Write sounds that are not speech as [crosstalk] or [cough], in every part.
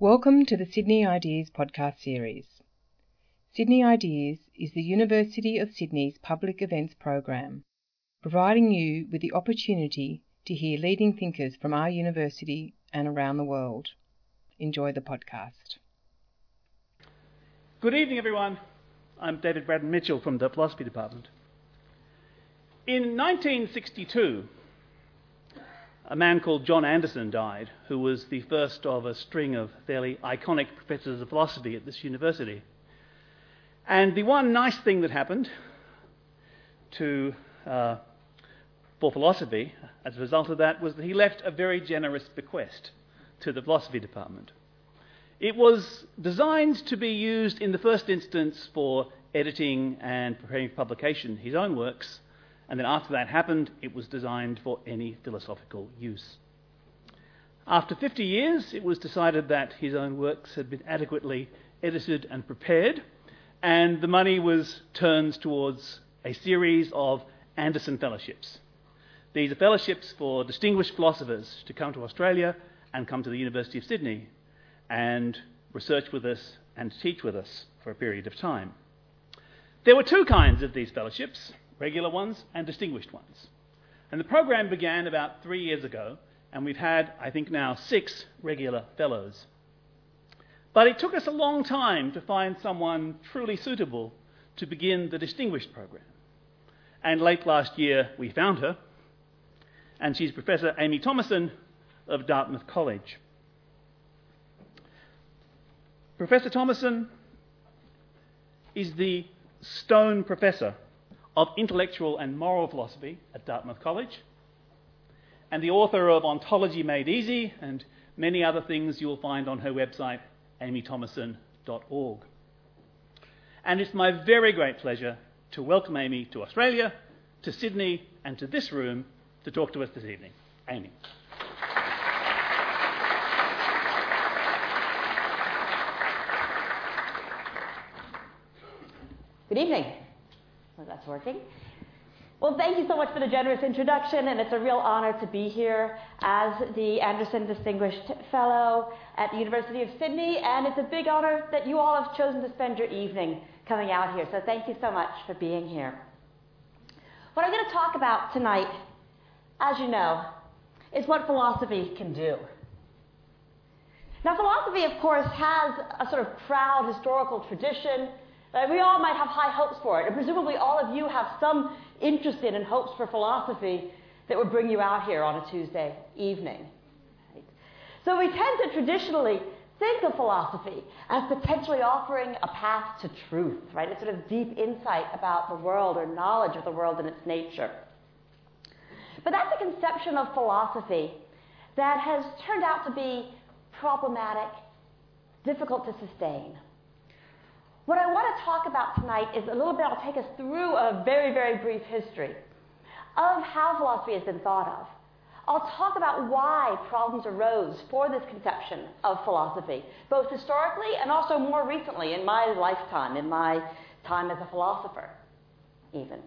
Welcome to the Sydney Ideas podcast series. Sydney Ideas is the University of Sydney's public events program, providing you with the opportunity to hear leading thinkers from our university and around the world. Enjoy the podcast. Good evening, everyone. I'm David Braddon Mitchell from the Philosophy Department. In 1962, a man called John Anderson died, who was the first of a string of fairly iconic professors of philosophy at this university. And the one nice thing that happened to, uh, for philosophy as a result of that was that he left a very generous bequest to the philosophy department. It was designed to be used in the first instance for editing and preparing for publication his own works, and then after that happened, it was designed for any philosophical use. After 50 years, it was decided that his own works had been adequately edited and prepared, and the money was turned towards a series of Anderson Fellowships. These are fellowships for distinguished philosophers to come to Australia and come to the University of Sydney and research with us and teach with us for a period of time. There were two kinds of these fellowships regular ones and distinguished ones. And the program began about three years ago, and we've had, I think now, six regular fellows. But it took us a long time to find someone truly suitable to begin the distinguished program. And late last year, we found her, and she's Professor Amie Thomasson of Dartmouth College. Professor Thomasson is the Stone Professor of Intellectual and Moral Philosophy at Dartmouth College, and the author of Ontology Made Easy and many other things you'll find on her website, amythomasson.org. And it's my very great pleasure to welcome Amie to Australia, to Sydney, and to this room to talk to us this evening. Amie. Good evening. Well, that's working. Well, thank you so much for the generous introduction, and it's a real honor to be here as the Anderson Distinguished Fellow at the University of Sydney, and it's a big honor that you all have chosen to spend your evening coming out here. So thank you so much for being here. What I'm going to talk about tonight, as you know, is what philosophy can do. Now, philosophy, of course, has a sort of proud historical tradition uh, we all might have high hopes for it, and presumably all of you have some interest in and hopes for philosophy that would bring you out here on a Tuesday evening. Right? So we tend to traditionally think of philosophy as potentially offering a path to truth, right? A sort of deep insight about the world or knowledge of the world and its nature. But that's a conception of philosophy that has turned out to be problematic, difficult to sustain. What I want to talk about tonight is a little bit, I'll take us through a very, very brief history of how philosophy has been thought of. I'll talk about why problems arose for this conception of philosophy, both historically and also more recently in my lifetime, in my time as a philosopher, even.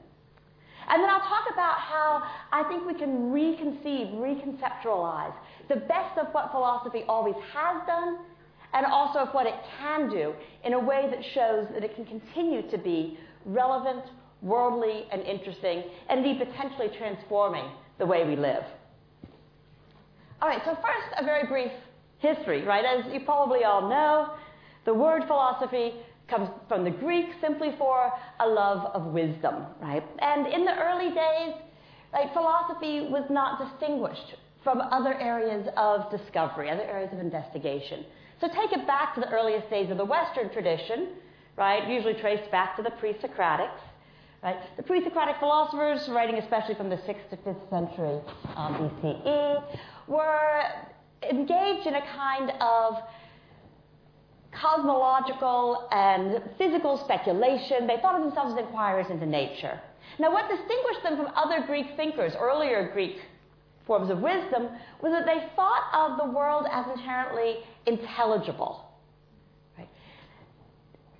And then I'll talk about how I think we can reconceive, reconceptualize the best of what philosophy always has done and also of what it can do in a way that shows that it can continue to be relevant, worldly, and interesting, and indeed potentially transforming the way we live. All right, so first, a very brief history, right? As you probably all know, the word philosophy comes from the Greek simply for a love of wisdom, right? And in the early days, right, philosophy was not distinguished from other areas of discovery, other areas of investigation. So take it back to the earliest days of the Western tradition, right? Usually traced back to the pre-Socratics. Right? The pre-Socratic philosophers, writing especially from the 6th to 5th century um, BCE, were engaged in a kind of cosmological and physical speculation. They thought of themselves as inquirers into nature. Now, what distinguished them from other Greek thinkers, earlier Greek forms of wisdom, was that they thought of the world as inherently intelligible. Right?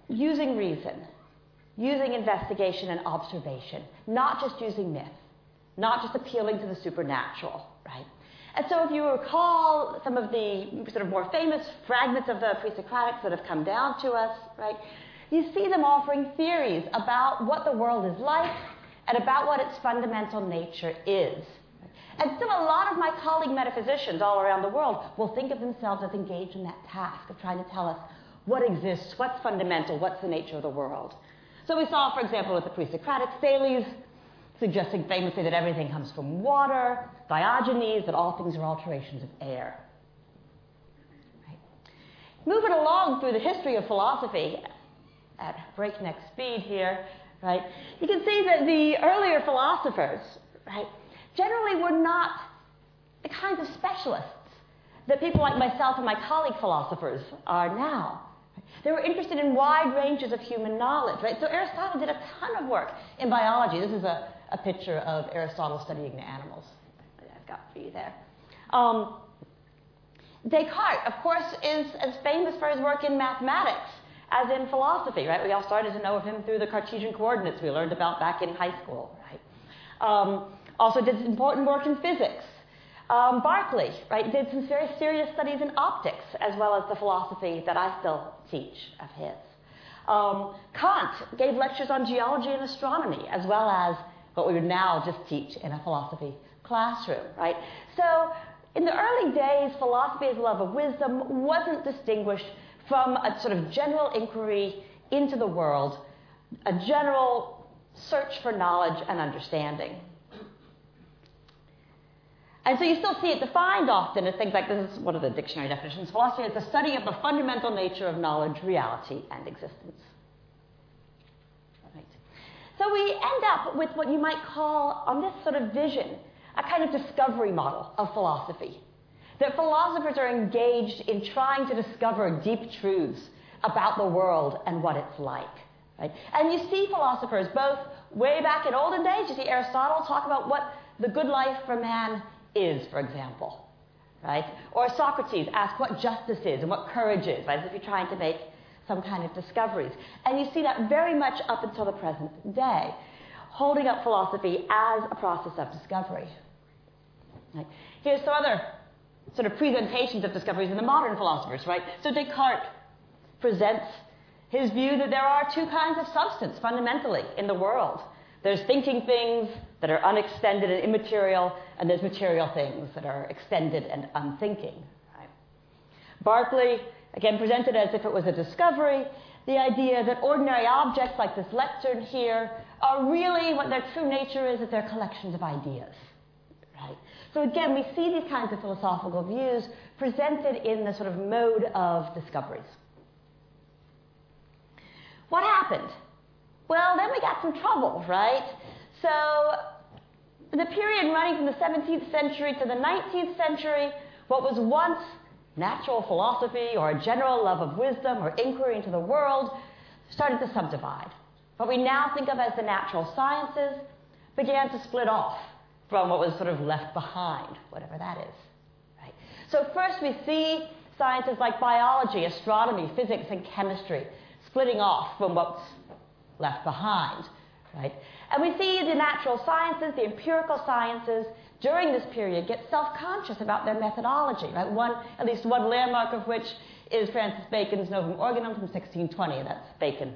Using reason, using investigation and observation, not just using myth, not just appealing to the supernatural, right? And so, if you recall some of the sort of more famous fragments of the pre-Socratics that have come down to us, right, you see them offering theories about what the world is like and about what its fundamental nature is. And still, a lot of my colleague metaphysicians all around the world will think of themselves as engaged in that task of trying to tell us what exists, what's fundamental, what's the nature of the world. So we saw, for example, with the pre-Socratics, Thales suggesting famously that everything comes from water, Diogenes that all things are alterations of air. Right. Moving along through the history of philosophy at breakneck speed here, right, you can see that the earlier philosophers, right, generally were not the kinds of specialists that people like myself and my colleague philosophers are now. They were interested in wide ranges of human knowledge, right? So Aristotle did a ton of work in biology. This is a, a picture of Aristotle studying the animals. I've got for you there. Um, Descartes, of course, is as famous for his work in mathematics as in philosophy, right? We all started to know of him through the Cartesian coordinates we learned about back in high school, right? Um, also did important work in physics. Um, Berkeley, right, did some very serious studies in optics as well as the philosophy that I still teach of his. Um, Kant gave lectures on geology and astronomy as well as what we would now just teach in a philosophy classroom, right? So in the early days, philosophy as a love of wisdom wasn't distinguished from a sort of general inquiry into the world, a general search for knowledge and understanding. And so you still see it defined often as things like this is one of the dictionary definitions. Philosophy is the study of the fundamental nature of knowledge, reality, and existence. Right. So we end up with what you might call, on this sort of vision, a kind of discovery model of philosophy. That philosophers are engaged in trying to discover deep truths about the world and what it's like. Right? And you see philosophers both way back in olden days, you see Aristotle talk about what the good life for man is, for example, right? Or Socrates ask what justice is and what courage is, right? As if you're trying to make some kind of discoveries. And you see that very much up until the present day, holding up philosophy as a process of discovery. Right? Here's some other sort of presentations of discoveries in the modern philosophers, right? So Descartes presents his view that there are two kinds of substance fundamentally in the world. There's thinking things that are unextended and immaterial, and there's material things that are extended and unthinking. Right? Berkeley, again, presented as if it was a discovery, the idea that ordinary objects like this lectern here are really what their true nature is, that they're collections of ideas. Right? So again, we see these kinds of philosophical views presented in the sort of mode of discoveries. What happened? Well, then we got some trouble, right? So the period running from the 17th century to the 19th century, what was once natural philosophy or a general love of wisdom or inquiry into the world started to subdivide. What we now think of as the natural sciences began to split off from what was sort of left behind, whatever that is. Right? So first we see sciences like biology, astronomy, physics, and chemistry splitting off from what's left behind. Right? And we see the natural sciences, the empirical sciences, during this period get self-conscious about their methodology, right? One, at least one landmark of which is Francis Bacon's Novum Organum from 1620. That's Bacon's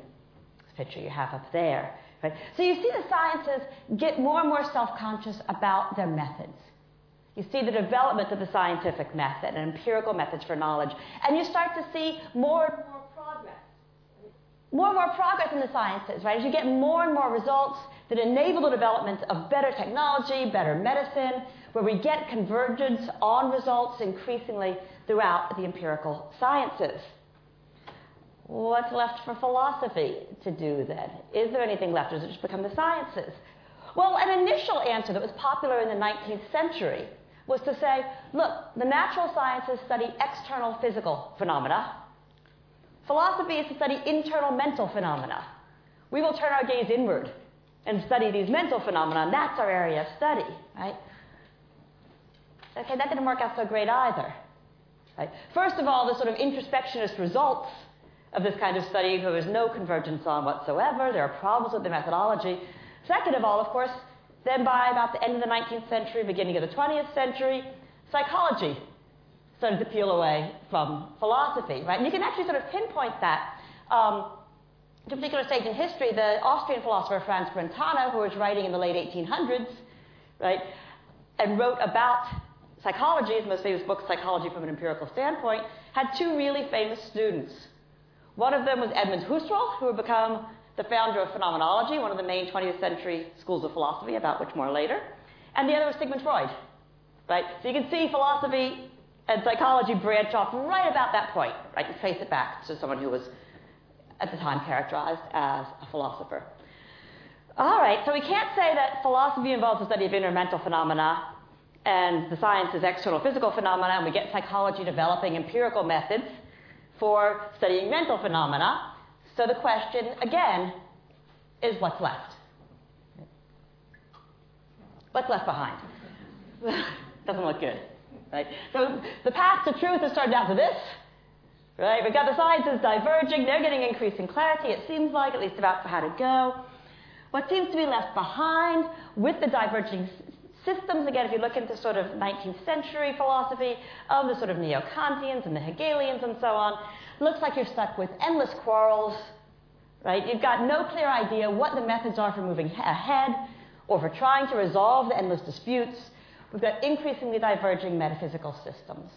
picture you have up there. Right? So you see the sciences get more and more self-conscious about their methods. You see the development of the scientific method and empirical methods for knowledge, and you start to see more and more progress. More and more progress in the sciences, right? As you get more and more results, that enable the development of better technology, better medicine, where we get convergence on results increasingly throughout the empirical sciences. What's left for philosophy to do then? Is there anything left, does it just become the sciences? Well, an initial answer that was popular in the 19th century was to say, look, the natural sciences study external physical phenomena. Philosophy is to study internal mental phenomena. We will turn our gaze inward and study these mental phenomena, that's our area of study, right? Okay, that didn't work out so great either. Right? First of all, the sort of introspectionist results of this kind of study, there was no convergence on whatsoever. There are problems with the methodology. Second of all, of course, then by about the end of the 19th century, beginning of the 20th century, psychology started to peel away from philosophy, right? And you can actually sort of pinpoint that. Um, at a particular stage in history, the Austrian philosopher Franz Brentano, who was writing in the late 1800s, right, and wrote about psychology, his most famous book, Psychology from an Empirical Standpoint, had two really famous students. One of them was Edmund Husserl, who would become the founder of phenomenology, one of the main 20th century schools of philosophy, about which more later. And the other was Sigmund Freud. Right? So you can see philosophy and psychology branch off right about that point, right? You trace it back to someone who was at the time characterized as a philosopher. All right, so we can't say that philosophy involves the study of inner mental phenomena and the science is external physical phenomena, and we get psychology developing empirical methods for studying mental phenomena. So the question, again, is what's left? What's left behind? [laughs] Doesn't look good, right? So the path to truth has started out to this, right? We've got the sciences diverging. They're getting increasing clarity, it seems like, at least about how to go. What seems to be left behind with the diverging systems, again, if you look into sort of 19th century philosophy of the sort of neo-Kantians and the Hegelians and so on, looks like you're stuck with endless quarrels, right? You've got no clear idea what the methods are for moving ahead or for trying to resolve the endless disputes. We've got increasingly diverging metaphysical systems.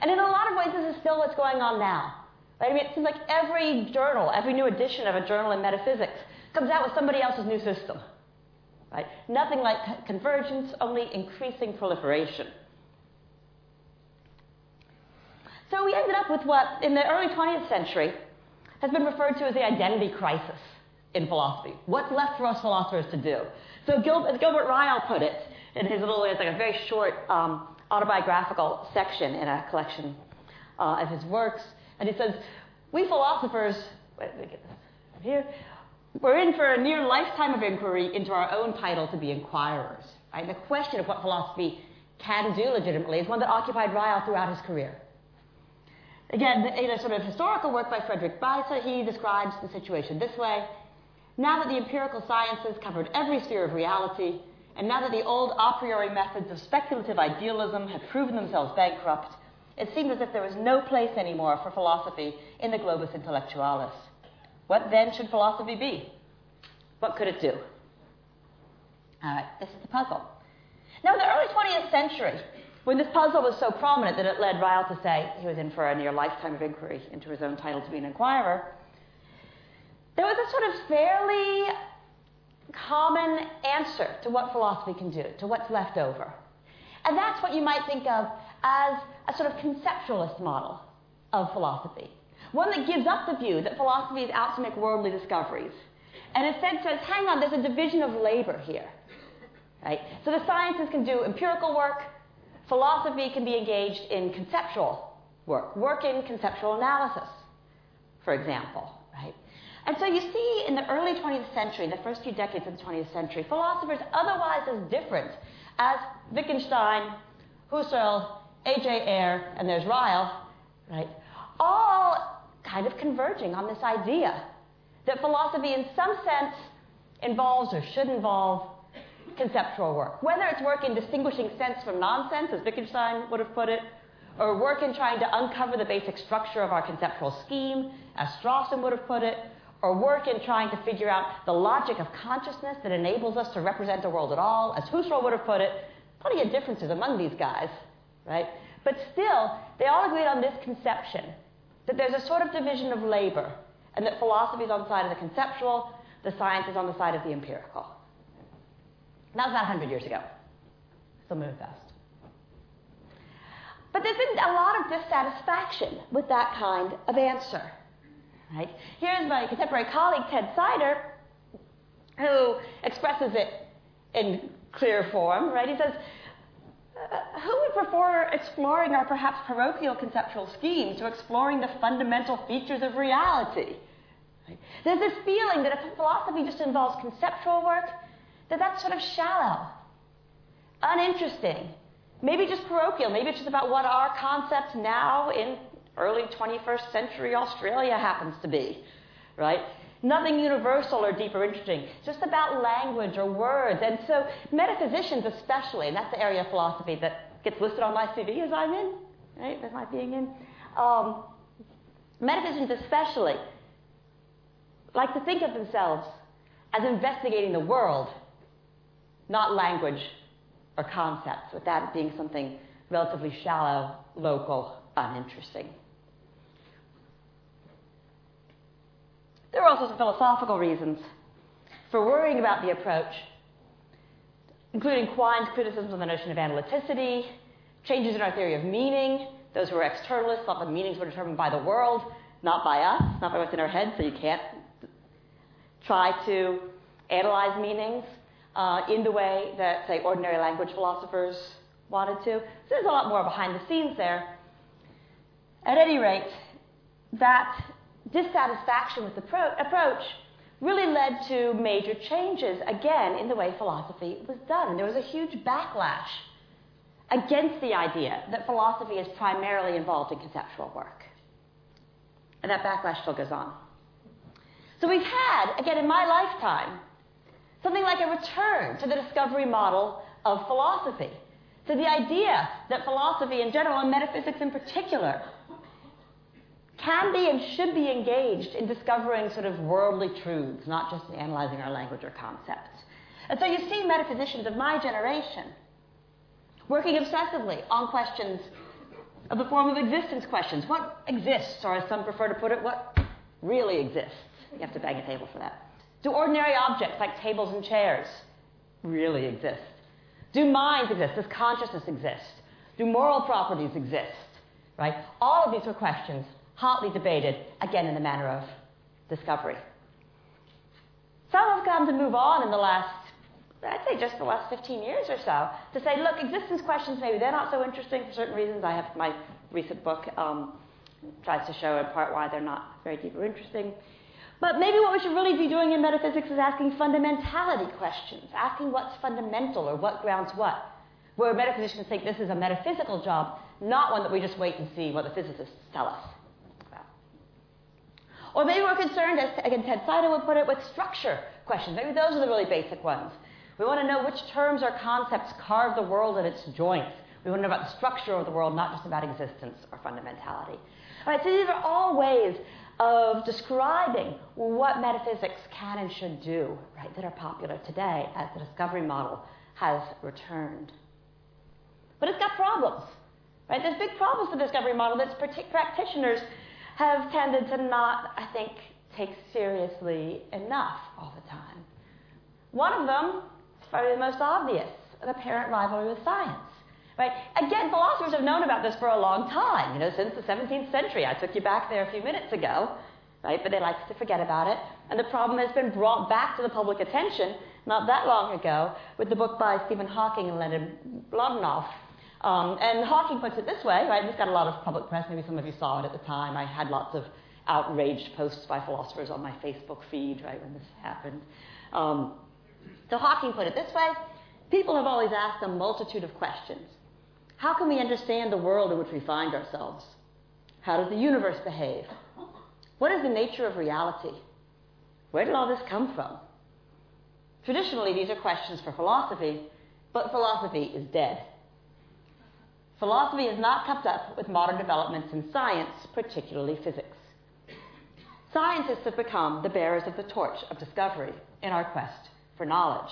And in a lot of ways, this is still what's going on now. Right? I mean, it seems like every journal, every new edition of a journal in metaphysics comes out with somebody else's new system. Right? Nothing like convergence, only increasing proliferation. So we ended up with what, in the early 20th century, has been referred to as the identity crisis in philosophy. What's left for us philosophers to do? So Gil- as Gilbert Ryle put it in his little, it's like a very short um, autobiographical section in a collection uh, of his works, and he says, "We philosophers, wait, let me get this here. We're in for a near lifetime of inquiry into our own title to be inquirers. Right? The question of what philosophy can do legitimately is one that occupied Ryle throughout his career. Again, in a sort of historical work by Frederick Beiser, he describes the situation this way. Now that the empirical sciences covered every sphere of reality, and now that the old a priori methods of speculative idealism had proven themselves bankrupt, it seemed as if there was no place anymore for philosophy in the globus intellectualis. What then should philosophy be? What could it do? All right, this is the puzzle. Now, in the early 20th century, when this puzzle was so prominent that it led Ryle to say he was in for a near lifetime of inquiry into his own title to be an inquirer, there was a sort of fairly common answer to what philosophy can do, to what's left over. And that's what you might think of as a sort of conceptualist model of philosophy one that gives up the view that philosophy is out to make worldly discoveries, and instead says, hang on, there's a division of labor here. Right? So the sciences can do empirical work, philosophy can be engaged in conceptual work, work in conceptual analysis, for example. And so you see in the early 20th century, the first few decades of the 20th century, philosophers otherwise as different as Wittgenstein, Husserl, A.J. Ayer, and there's Ryle, right, all kind of converging on this idea that philosophy, in some sense, involves or should involve conceptual work. Whether it's work in distinguishing sense from nonsense, as Wittgenstein would have put it, or work in trying to uncover the basic structure of our conceptual scheme, as Strawson would have put it, or work in trying to figure out the logic of consciousness that enables us to represent the world at all, as Husserl would have put it. Plenty of differences among these guys, right? But still, they all agreed on this conception that there's a sort of division of labor, and that philosophy is on the side of the conceptual, the science is on the side of the empirical. that was about 100 years ago. Still moving fast. But there's been a lot of dissatisfaction with that kind of answer. Right? Here's my contemporary colleague, Ted Sider, who expresses it in clear form. Right? He says, uh, who would prefer exploring our perhaps parochial conceptual scheme to exploring the fundamental features of reality? Right? There's this feeling that if philosophy just involves conceptual work, that that's sort of shallow, uninteresting, maybe just parochial, maybe it's just about what our concept now in early 21st century Australia happens to be, right? Nothing universal or deep or interesting, just about language or words. And so, metaphysicians, especially, and that's the area of philosophy that gets listed on my CV as I'm in, right, as my being in. Um, metaphysicians especially like to think of themselves as investigating the world, not language or concepts, with that being something relatively shallow, local, uninteresting. There are also some philosophical reasons for worrying about the approach, including Quine's criticisms of the notion of analyticity, changes in our theory of meaning. Those who are externalists thought the meanings were determined by the world, not by us, not by what's in our head, so you can't try to analyze meanings uh, in the way that, say, ordinary language philosophers wanted to. So there's a lot more behind the scenes there. At any rate, that dissatisfaction with the pro- approach really led to major changes, again, in the way philosophy was done. And there was a huge backlash against the idea that philosophy is primarily involved in conceptual work. And that backlash still goes on. So we've had, again, in my lifetime, something like a return to the discovery model of philosophy, to the idea that philosophy in general, and metaphysics in particular, can be and should be engaged in discovering sort of worldly truths, not just in analyzing our language or concepts. And so you see metaphysicians of my generation working obsessively on questions of the form of existence questions. What exists, or as some prefer to put it, what really exists? You have to bang a table for that. Do ordinary objects like tables and chairs really exist? Do minds exist? Does consciousness exist? Do moral properties exist? Right? All of these are questions hotly debated, again in the manner of discovery. Some have come to move on in the last, I'd say just the last 15 years or so, to say, look, existence questions, maybe they're not so interesting for certain reasons. I have my recent book um, tries to show in part why they're not very deep or interesting. But maybe what we should really be doing in metaphysics is asking fundamentality questions, asking what's fundamental or what grounds what. Where metaphysicians think this is a metaphysical job, not one that we just wait and see what the physicists tell us. Or maybe we're concerned, as again Ted Sider would put it, with structure questions. Maybe those are the really basic ones. We want to know which terms or concepts carve the world at its joints. We want to know about the structure of the world, not just about existence or fundamentality. All right, so these are all ways of describing what metaphysics can and should do, right, that are popular today as the discovery model has returned. But it's got problems, right? There's big problems with the discovery model that practitioners have tended to not, I think, take seriously enough all the time. One of them is probably the most obvious, the apparent rivalry with science. Right? Again, philosophers have known about this for a long time, you know, since the 17th century. I took you back there a few minutes ago, right? But they like to forget about it. And the problem has been brought back to the public attention not that long ago with the book by Stephen Hawking and Leonard Mlodinow. Um, and Hawking puts it this way, right? This got a lot of public press. Maybe some of you saw it at the time. I had lots of outraged posts by philosophers on my Facebook feed, right, when this happened. Um, so Hawking put it this way People have always asked a multitude of questions how can we understand the world in which we find ourselves? How does the universe behave? What is the nature of reality? Where did all this come from? Traditionally, these are questions for philosophy, but philosophy is dead. Philosophy has not kept up with modern developments in science, particularly physics. Scientists have become the bearers of the torch of discovery in our quest for knowledge.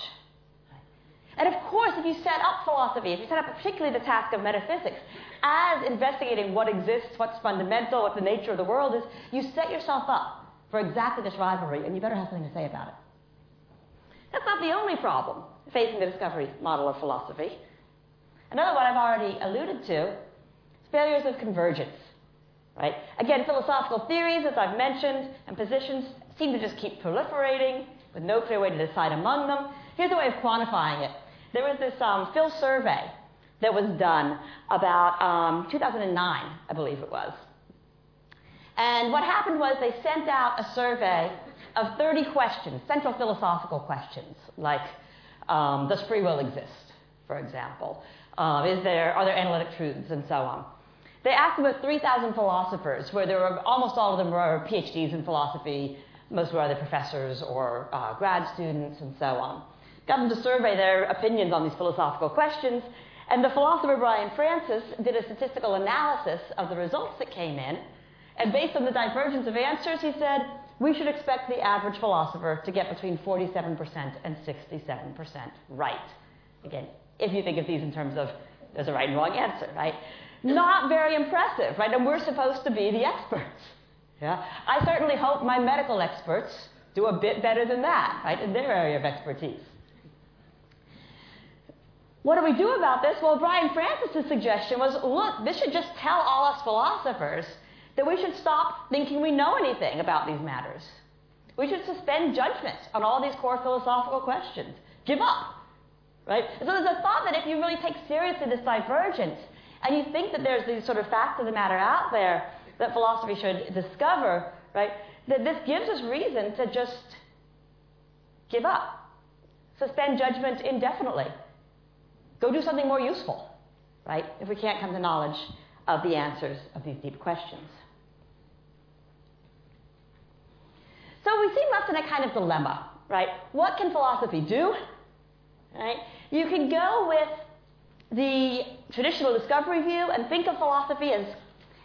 And of course, if you set up philosophy, if you set up particularly the task of metaphysics as investigating what exists, what's fundamental, what the nature of the world is, you set yourself up for exactly this rivalry, and you better have something to say about it. That's not the only problem facing the discovery model of philosophy. Another one I've already alluded to is failures of convergence. Right? Again, philosophical theories, as I've mentioned, and positions seem to just keep proliferating with no clear way to decide among them. Here's a way of quantifying it. There was this um, Phil survey that was done about um, 2009, I believe it was. And what happened was they sent out a survey of 30 questions, central philosophical questions, like um, does free will exist, for example? Uh, is there, are there analytic truths, and so on. They asked about 3,000 philosophers, where there were almost all of them were PhDs in philosophy, most were either professors or uh, grad students, and so on got them to survey their opinions on these philosophical questions, And the philosopher Bryan Frances did a statistical analysis of the results that came in. And based on the divergence of answers, he said, we should expect the average philosopher to get between 47% and 67% right. Again, if you think of these in terms of there's a right and wrong answer, right? Not very impressive, right? And we're supposed to be the experts. Yeah? I certainly hope my medical experts do a bit better than that, right, in their area of expertise. What do we do about this? Well, Bryan Frances's suggestion was look, this should just tell all us philosophers that we should stop thinking we know anything about these matters. We should suspend judgment on all these core philosophical questions. Give up. Right? So there's a thought that if you really take seriously this divergence and you think that there's these sort of facts of the matter out there that philosophy should discover, right, that this gives us reason to just give up. Suspend judgment indefinitely. Go do something more useful, right, if we can't come to knowledge of the answers of these deep questions. So we seem left in a kind of dilemma, right? What can philosophy do? Right? You can go with the traditional discovery view and think of philosophy as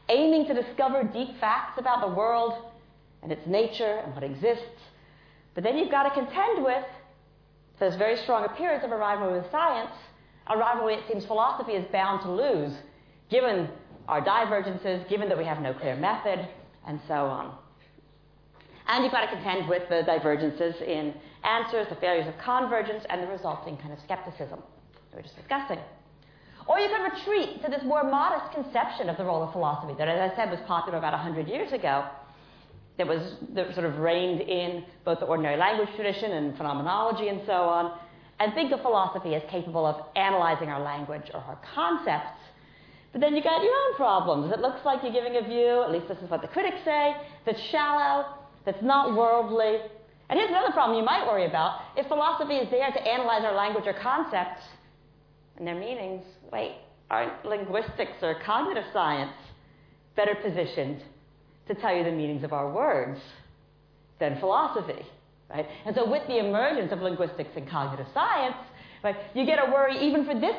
aiming to discover deep facts about the world and its nature and what exists. But then you've got to contend with this very strong appearance of a rivalry with science, a rivalry it seems philosophy is bound to lose, given our divergences, given that we have no clear method, and so on. And you've got to contend with the divergences in answers, the failures of convergence, and the resulting kind of skepticism that we are just discussing. Or you can retreat to this more modest conception of the role of philosophy that, as I said, was popular about 100 years ago, that was that sort of reigned in both the ordinary language tradition and phenomenology and so on, and think of philosophy as capable of analyzing our language or our concepts. But then you got your own problems. It looks like you're giving a view, at least this is what the critics say, that's shallow, that's not worldly. And here's another problem you might worry about. If philosophy is there to analyze our language or concepts and their meanings, wait, aren't linguistics or cognitive science better positioned to tell you the meanings of our words than philosophy? Right? And so with the emergence of linguistics and cognitive science, right, you get a worry even for this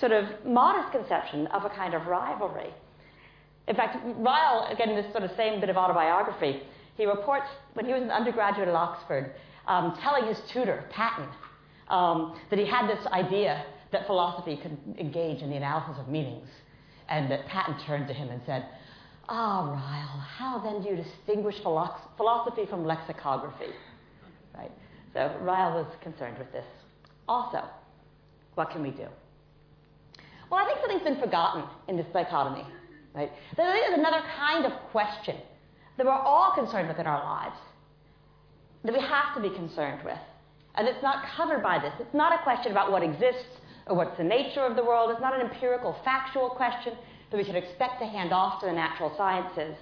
sort of modest conception of a kind of rivalry. In fact, Ryle, again, this sort of same bit of autobiography, he reports when he was an undergraduate at Oxford, um, telling his tutor, Paton, um, that he had this idea that philosophy could engage in the analysis of meanings. And that Paton turned to him and said, Ah, oh, Ryle, how then do you distinguish philosophy from lexicography? Right? So Ryle was concerned with this. Also, what can we do? Well, I think something's been forgotten in this dichotomy. Right? There's another kind of question that we're all concerned with in our lives, that we have to be concerned with. And it's not covered by this. It's not a question about what exists or what's the nature of the world. It's not an empirical, factual question that we should expect to hand off to the natural sciences.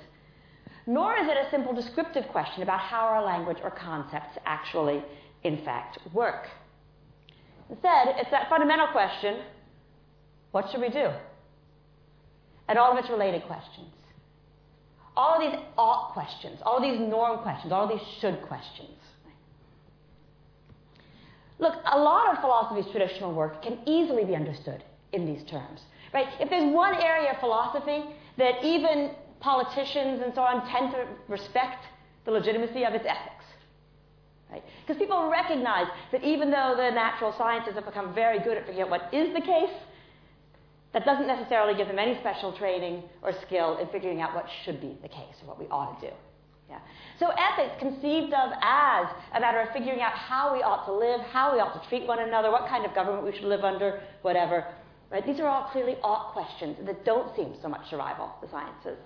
Nor is it a simple descriptive question about how our language or concepts actually, in fact, work. Instead, it's that fundamental question what should we do? And all of its related questions. All these ought questions, all these norm questions, all these should questions. Look, a lot of philosophy's traditional work can easily be understood in these terms. Right? If there's one area of philosophy that even politicians and so on tend to respect the legitimacy of its ethics. Right? Because people recognize that even though the natural sciences have become very good at figuring out what is the case, that doesn't necessarily give them any special training or skill in figuring out what should be the case or what we ought to do. Yeah. So ethics conceived of as a matter of figuring out how we ought to live, how we ought to treat one another, what kind of government we should live under, whatever. Right? These are all clearly ought questions that don't seem so much to rival the sciences.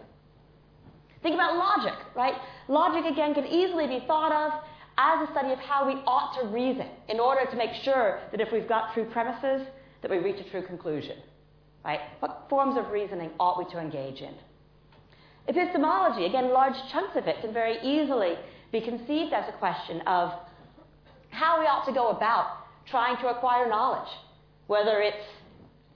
Think about logic, right? Logic, again, can easily be thought of as a study of how we ought to reason in order to make sure that if we've got true premises, that we reach a true conclusion. Right? What forms of reasoning ought we to engage in? Epistemology, again, large chunks of it can very easily be conceived as a question of how we ought to go about trying to acquire knowledge, whether it's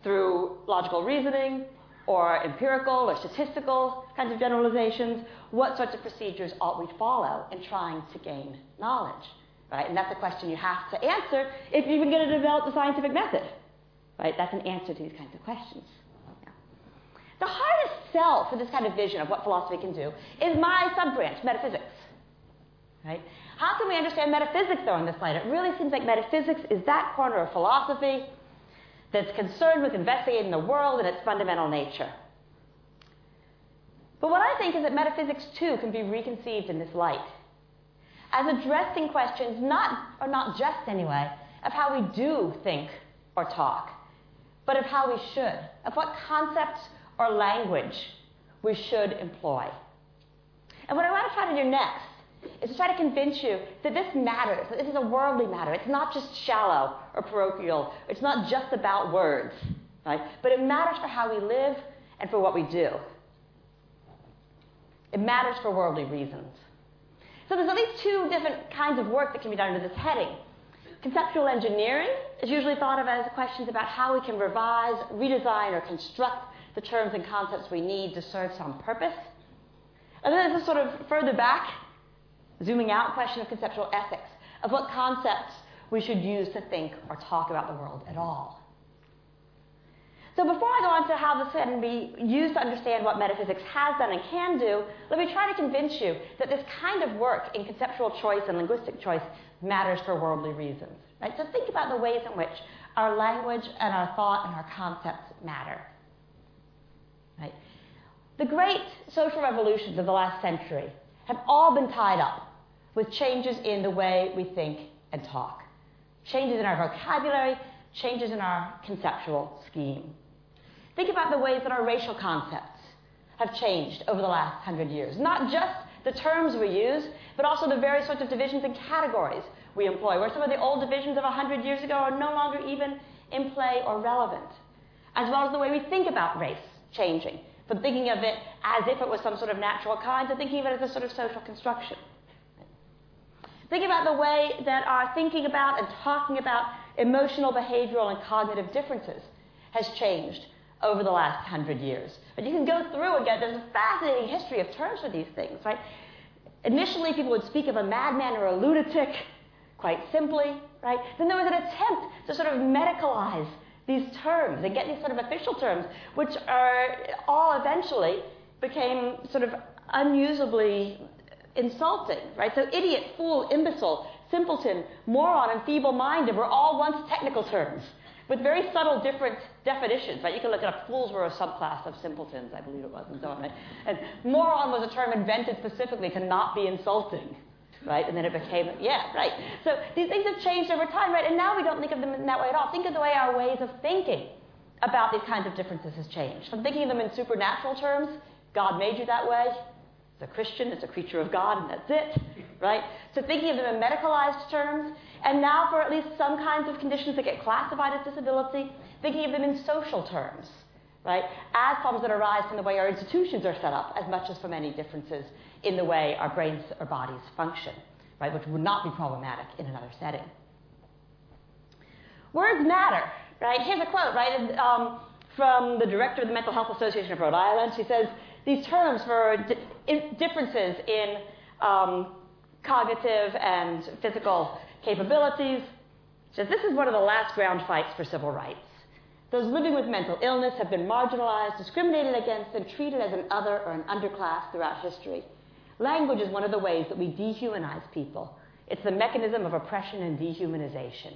through logical reasoning or empirical or statistical kinds of generalizations, what sorts of procedures ought we follow in trying to gain knowledge? Right? And that's a question you have to answer if you're even going to develop the scientific method. Right? That's an answer to these kinds of questions. Yeah. The hardest sell for this kind of vision of what philosophy can do is my sub-branch, metaphysics. Right? How can we understand metaphysics, though, in this light? It really seems like metaphysics is that corner of philosophy that's concerned with investigating the world and its fundamental nature. But what I think is that metaphysics, too, can be reconceived in this light as addressing questions, not, or not just anyway, of how we do think or talk, but of how we should, of what concepts or language we should employ. And what I want to try to do next is to try to convince you that this matters, that this is a worldly matter. It's not just shallow or parochial, it's not just about words, right? But it matters for how we live and for what we do. It matters for worldly reasons. So there's at least two different kinds of work that can be done under this heading. Conceptual engineering is usually thought of as questions about how we can revise, redesign, or construct the terms and concepts we need to serve some purpose. And then there's a sort of further back, zooming out question of conceptual ethics, of what concepts we should use to think or talk about the world at all. So before I go on to how this can be used to understand what metaphysics has done and can do, let me try to convince you that this kind of work in conceptual choice and linguistic choice matters for worldly reasons. Right? So think about the ways in which our language and our thought and our concepts matter. Right? The great social revolutions of the last century have all been tied up with changes in the way we think and talk, changes in our vocabulary, changes in our conceptual scheme. Think about the ways that our racial concepts have changed over the last hundred years. Not just the terms we use, but also the various sorts of divisions and categories we employ, where some of the old divisions of 100 years ago are no longer even in play or relevant. As well as the way we think about race changing, from thinking of it as if it was some sort of natural kind to thinking of it as a sort of social construction. Think about the way that our thinking about and talking about emotional, behavioral, and cognitive differences has changed over the last hundred years. But you can go through again, there's a fascinating history of terms for these things, right? Initially, people would speak of a madman or a lunatic, quite simply, right? Then there was an attempt to sort of medicalize these terms and get these sort of official terms, which are all eventually became sort of unusably insulting, right? So idiot, fool, imbecile, simpleton, moron, and feeble-minded were all once technical terms with very subtle different definitions, right? You can look at a fools were a subclass of simpletons, I believe it was, and so on, right? And moron was a term invented specifically to not be insulting, right? And then it became, yeah, right. So these things have changed over time, right? And now we don't think of them in that way at all. Think of the way our ways of thinking about these kinds of differences has changed. From thinking of them in supernatural terms, God made you that way. It's a Christian, it's a creature of God, and that's it, right? So thinking of them in medicalized terms, and now for at least some kinds of conditions that get classified as disability, thinking of them in social terms, right? As problems that arise from the way our institutions are set up, as much as from any differences in the way our brains or bodies function, right? Which would not be problematic in another setting. Words matter, right? Here's a quote, right, um, from the director of the Mental Health Association of Rhode Island. She says, these terms for di- differences in um, cognitive and physical capabilities. Says this is one of the last ground fights for civil rights. Those living with mental illness have been marginalized, discriminated against, and treated as an other or an underclass throughout history. Language is one of the ways that we dehumanize people. It's the mechanism of oppression and dehumanization.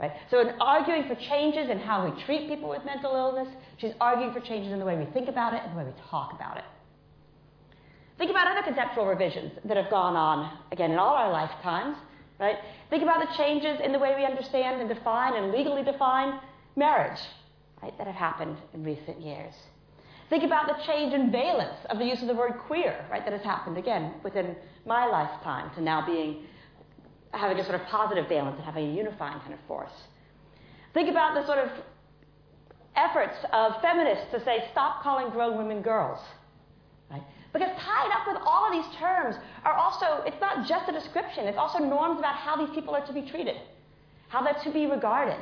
Right? So, in arguing for changes in how we treat people with mental illness, she's arguing for changes in the way we think about it and the way we talk about it. Think about other conceptual revisions that have gone on, again, in all our lifetimes. Right? Think about the changes in the way we understand and define and legally define marriage right, that have happened in recent years. Think about the change in valence of the use of the word queer, right, that has happened again within my lifetime to now being having a sort of positive valence and having a unifying kind of force. Think about the sort of efforts of feminists to say, stop calling grown women girls. Because tied up with all of these terms are also, it's not just a description, it's also norms about how these people are to be treated, how they're to be regarded,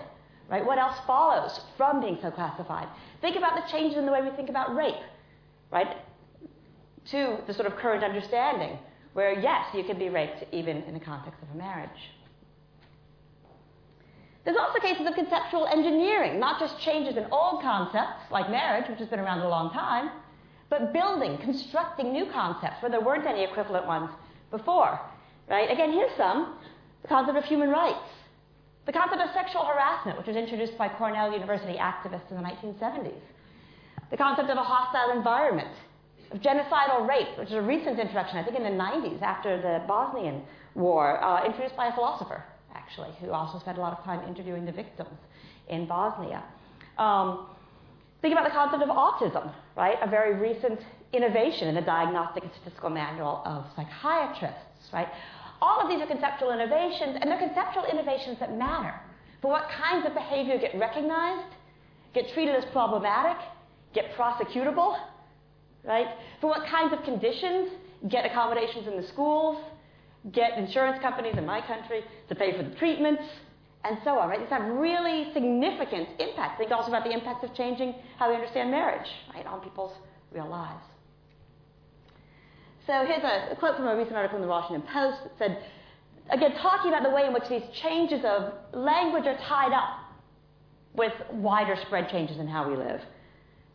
right? What else follows from being so classified? Think about the changes in the way we think about rape, right? To the sort of current understanding, where yes, you can be raped even in the context of a marriage. There's also cases of conceptual engineering, not just changes in old concepts like marriage, which has been around a long time, but building, constructing new concepts where there weren't any equivalent ones before. Right? Again, here's some. The concept of human rights. The concept of sexual harassment, which was introduced by Cornell University activists in the 1970s. The concept of a hostile environment, of genocidal rape, which is a recent introduction, I think in the 90s after the Bosnian War, uh, introduced by a philosopher, actually, who also spent a lot of time interviewing the victims in Bosnia. Um, think about the concept of autism, right? A very recent innovation in the Diagnostic and Statistical Manual of Psychiatrists, right? All of these are conceptual innovations, and they're conceptual innovations that matter for what kinds of behavior get recognized, get treated as problematic, get prosecutable, right? For what kinds of conditions get accommodations in the schools, get insurance companies in my country to pay for the treatments, and so on, right? These have really significant impacts. Think also about the impacts of changing how we understand marriage, right, on people's real lives. So here's a, quote from a recent article in the Washington Post that said, again, talking about the way in which these changes of language are tied up with wider spread changes in how we live.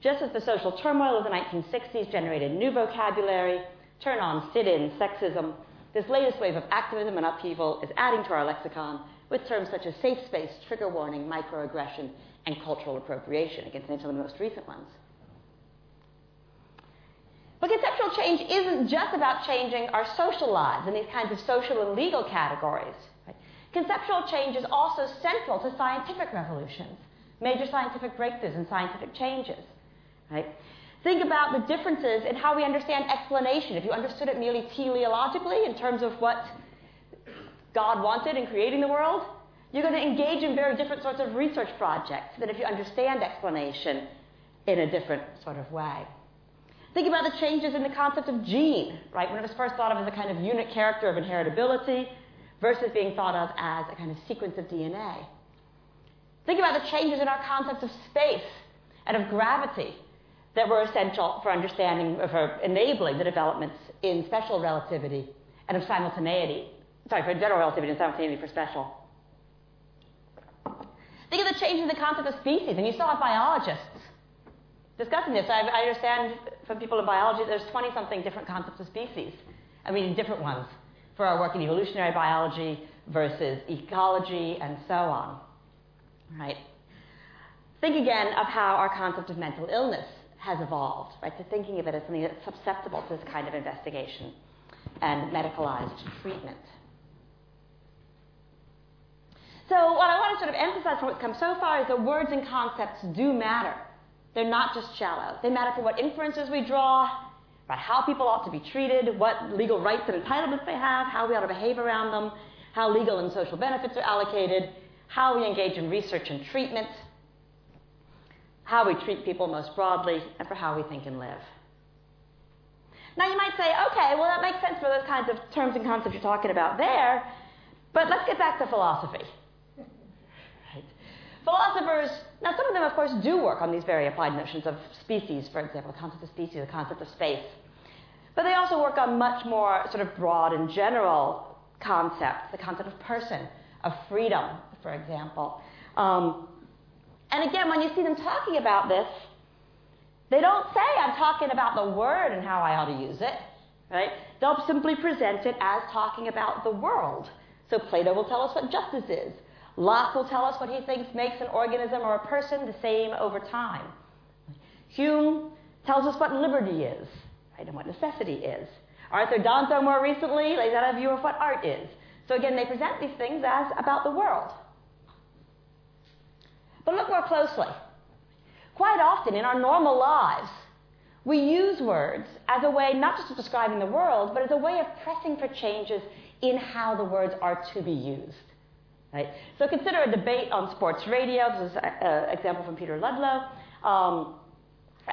Just as the social turmoil of the 1960s generated new vocabulary, turn on, sit in, sexism, this latest wave of activism and upheaval is adding to our lexicon with terms such as safe space, trigger warning, microaggression, and cultural appropriation, against some of the most recent ones. But conceptual change isn't just about changing our social lives and these kinds of social and legal categories. Conceptual change is also central to scientific revolutions, major scientific breakthroughs and scientific changes. Right? Think about the differences in how we understand explanation. If you understood it merely teleologically in terms of what God wanted in creating the world, you're going to engage in very different sorts of research projects than if you understand explanation in a different sort of way. Think about the changes in the concept of gene, right? When it was first thought of as a kind of unit character of inheritability versus being thought of as a kind of sequence of DNA. Think about the changes in our concept of space and of gravity that were essential for understanding, for enabling the developments in special relativity and of simultaneity. Sorry, for general relativity and simultaneity for special. Think of the change in the concept of species, and you saw biologists discussing this. I, I understand from people in biology there's 20 something different concepts of species. I mean, different ones for our work in evolutionary biology versus ecology and so on. Right? Think again of how our concept of mental illness has evolved, right? To thinking of it as something that's susceptible to this kind of investigation and medicalized treatment. So, what I want to sort of emphasize from what's come so far is that words and concepts do matter. They're not just shallow. They matter for what inferences we draw, about how people ought to be treated, what legal rights and entitlements they have, how we ought to behave around them, how legal and social benefits are allocated, how we engage in research and treatment, how we treat people most broadly, and for how we think and live. Now, you might say, okay, well, that makes sense for those kinds of terms and concepts you're talking about there, but let's get back to philosophy. Philosophers now, some of them, of course, do work on these very applied notions of species, for example, the concept of species, the concept of space. But they also work on much more sort of broad and general concepts, the concept of person, of freedom, for example. Um, and again, when you see them talking about this, they don't say, I'm talking about the word and how I ought to use it, right? They'll simply present it as talking about the world. So Plato will tell us what justice is. Locke will tell us what he thinks makes an organism or a person the same over time. Hume tells us what liberty is, right, and what necessity is. Arthur Danto, more recently, lays out a view of what art is. So again, they present these things as about the world. But look more closely. Quite often in our normal lives, we use words as a way not just of describing the world, but as a way of pressing for changes in how the words are to be used. Right? So consider a debate on sports radio. This is an example from Peter Ludlow. Um,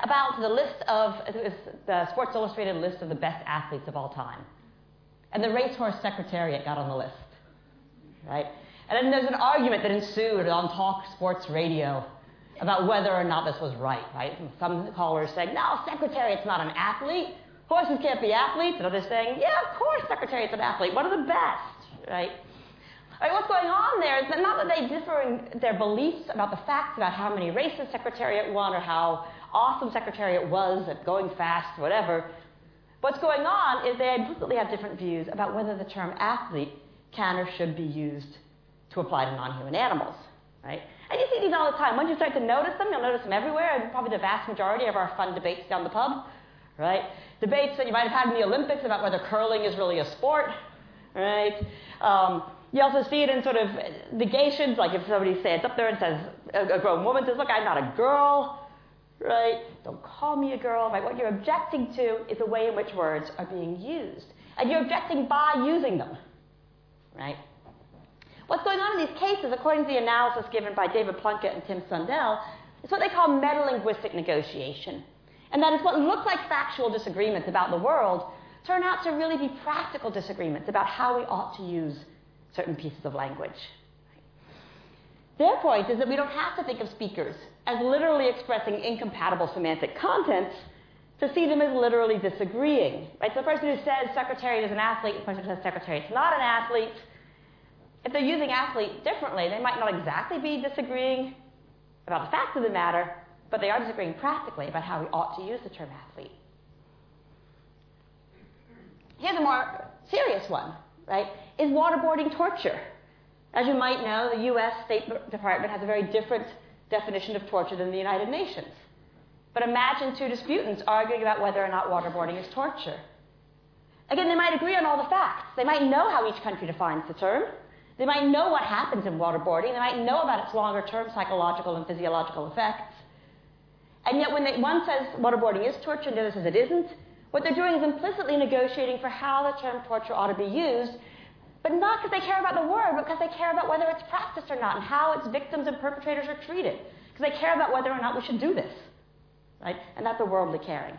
about the list of the Sports Illustrated list of the best athletes of all time. And the racehorse secretariat got on the list. Right? And then there's an argument that ensued on talk sports radio about whether or not this was right, right? Some callers saying, no, secretariat's not an athlete. Horses can't be athletes. And others saying, yeah, of course secretariat's an athlete. One of the best, right? Right, what's going on there is that not that they differ in their beliefs about the facts about how many races Secretariat won or how awesome Secretariat was at going fast, whatever. What's going on is they implicitly have different views about whether the term athlete can or should be used to apply to non-human animals, right? And you see these all the time. Once you start to notice them, you'll notice them everywhere, and probably the vast majority of our fun debates down the pub, right? Debates that you might have had in the Olympics about whether curling is really a sport, right? Um, you also see it in sort of negations, like if somebody stands up there and says, a, grown woman says, look, I'm not a girl, right? Don't call me a girl, right? What you're objecting to is the way in which words are being used. And you're objecting by using them, right? What's going on in these cases, according to the analysis given by David Plunkett and Tim Sundell, is what they call metalinguistic negotiation. And that is what look like factual disagreements about the world turn out to really be practical disagreements about how we ought to use certain pieces of language. Their point is that we don't have to think of speakers as literally expressing incompatible semantic contents to see them as literally disagreeing. Right? So the person who says Secretariat is an athlete, the person who says secretariat is not an athlete, if they're using athlete differently, they might not exactly be disagreeing about the facts of the matter, but they are disagreeing practically about how we ought to use the term athlete. Here's a more serious one, right? Is waterboarding torture? As you might know, the U.S. State Department has a very different definition of torture than the United Nations. But imagine two disputants arguing about whether or not waterboarding is torture. Again, they might agree on all the facts. They might know how each country defines the term. They might know what happens in waterboarding. They might know about its longer term psychological and physiological effects. And yet, when they, one says waterboarding is torture and the other says it isn't, what they're doing is implicitly negotiating for how the term torture ought to be used, but not because they care about the word, but because they care about whether it's practiced or not and how its victims and perpetrators are treated. Because they care about whether or not we should do this. Right? And that's a worldly caring.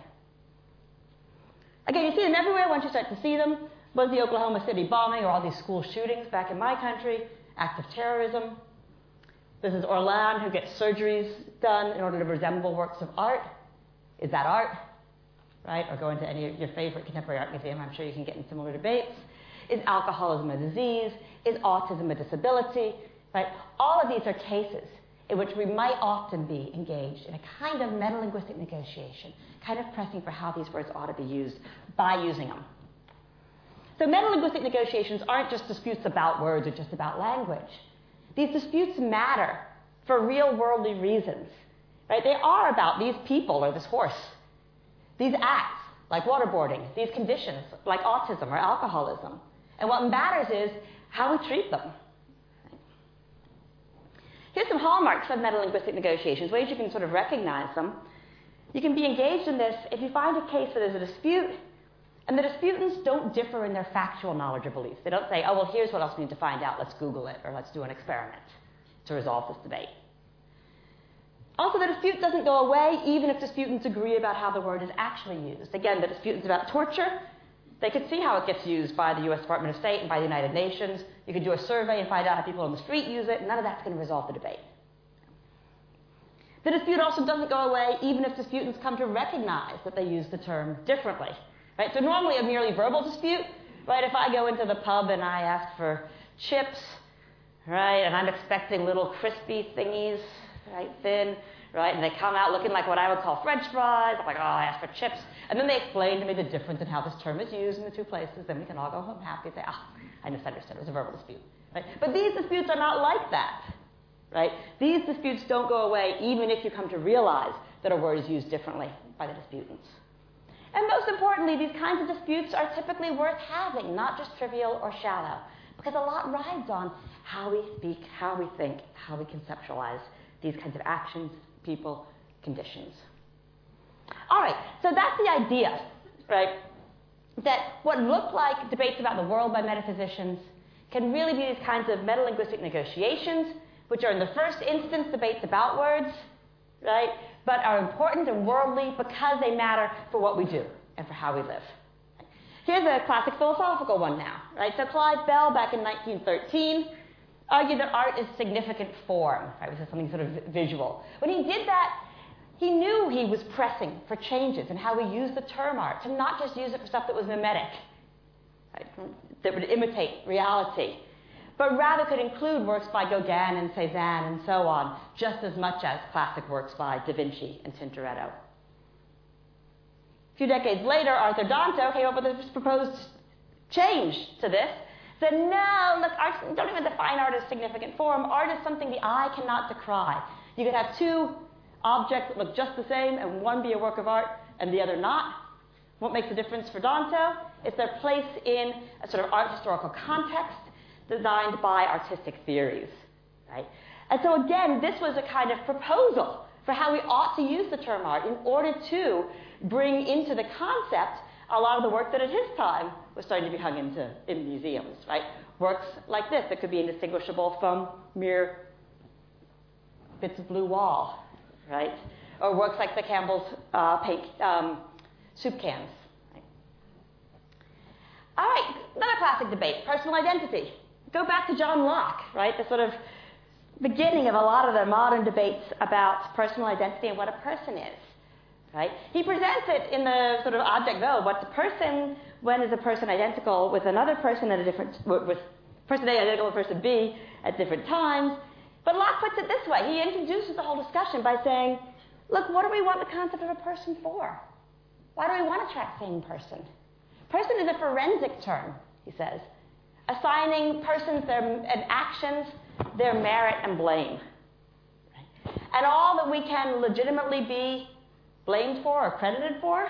Again, you see them everywhere once you start to see them. Was the Oklahoma City bombing or all these school shootings back in my country, acts of terrorism. This is Orlan who gets surgeries done in order to resemble works of art. Is that art? right? Or go into any of your favorite contemporary art museum. I'm sure you can get in similar debates. Is alcoholism a disease? Is autism a disability? Right? All of these are cases in which we might often be engaged in a kind of metalinguistic negotiation, kind of pressing for how these words ought to be used by using them. So metalinguistic negotiations aren't just disputes about words or just about language. These disputes matter for real worldly reasons. Right? They are about these people or this horse these acts, like waterboarding, these conditions, like autism or alcoholism. And what matters is how we treat them. Here's some hallmarks of metalinguistic negotiations, ways you can sort of recognize them. You can be engaged in this if you find a case where there's a dispute and the disputants don't differ in their factual knowledge or beliefs. They don't say, oh, well, here's what else we need to find out. Let's Google it or let's do an experiment to resolve this debate. Also, the dispute doesn't go away even if disputants agree about how the word is actually used. Again, the disputants about torture, they could see how it gets used by the US Department of State and by the United Nations. You could do a survey and find out how people on the street use it, none of that's going to resolve the debate. The dispute also doesn't go away even if disputants come to recognize that they use the term differently. Right? So normally a merely verbal dispute, right? If I go into the pub and I ask for chips, right, and I'm expecting little crispy thingies, right, thin, right? And they come out looking like what I would call French fries. I'm like, oh, I asked for chips. And then they explain to me the difference in how this term is used in the two places. Then we can all go home happy and say, ah, oh, I misunderstood. It was a verbal dispute. Right? But these disputes are not like that, right? These disputes don't go away even if you come to realize that a word is used differently by the disputants. And most importantly, these kinds of disputes are typically worth having, not just trivial or shallow, because a lot rides on how we speak, how we think, how we conceptualize these kinds of actions, people, conditions. All right, so that's the idea, right? That what look like debates about the world by metaphysicians can really be these kinds of metalinguistic negotiations, which are in the first instance debates about words, right? But are important and worldly because they matter for what we do and for how we live. Here's a classic philosophical one now, right? So Clive Bell, back in 1913, Oh, argued that art is significant form, right? This is something sort of visual. When he did that, he knew he was pressing for changes in how we use the term art, to not just use it for stuff that was mimetic, right? that would imitate reality, but rather could include works by Gauguin and Cézanne and so on, just as much as classic works by Da Vinci and Tintoretto. A few decades later, Arthur Danto came up with this proposed change to this. Said, no, look, art, don't even define art as significant form. Art is something the eye cannot decry. You could have two objects that look just the same and one be a work of art and the other not. What makes the difference for Danto? is their place in a sort of art historical context designed by artistic theories. Right? And so again, this was a kind of proposal for how we ought to use the term art in order to bring into the concept a lot of the work that at his time was starting to be hung into in museums, right? Works like this that could be indistinguishable from mere bits of blue wall, right? Or works like the Campbell's uh, paint, um, soup cans. Right? All right, another classic debate: personal identity. Go back to John Locke, right? The sort of beginning of a lot of the modern debates about personal identity and what a person is. Right? He presents it in the sort of object though, what's a person, when is a person identical with another person at a different, with person A identical with person B at different times. But Locke puts it this way. He introduces the whole discussion by saying, look, what do we want the concept of a person for? Why do we want to track same person? Person is a forensic term, he says, assigning persons their, and actions their merit and blame. And all that we can legitimately be blamed for or credited for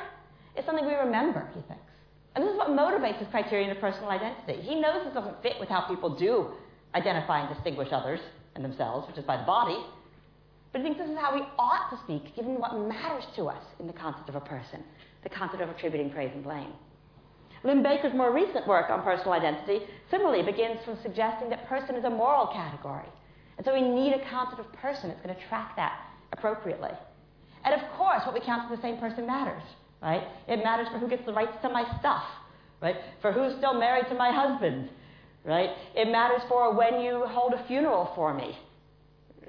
is something we remember, he thinks. And this is what motivates his criterion of personal identity. He knows this doesn't fit with how people do identify and distinguish others and themselves, which is by the body. But he thinks this is how we ought to speak, given what matters to us in the concept of a person, the concept of attributing praise and blame. Lynne Baker's more recent work on personal identity similarly begins from suggesting that person is a moral category. And so we need a concept of person that's going to track that appropriately. And of course, what we count as the same person matters, right? It matters for who gets the rights to my stuff, right? For who's still married to my husband, right? It matters for when you hold a funeral for me,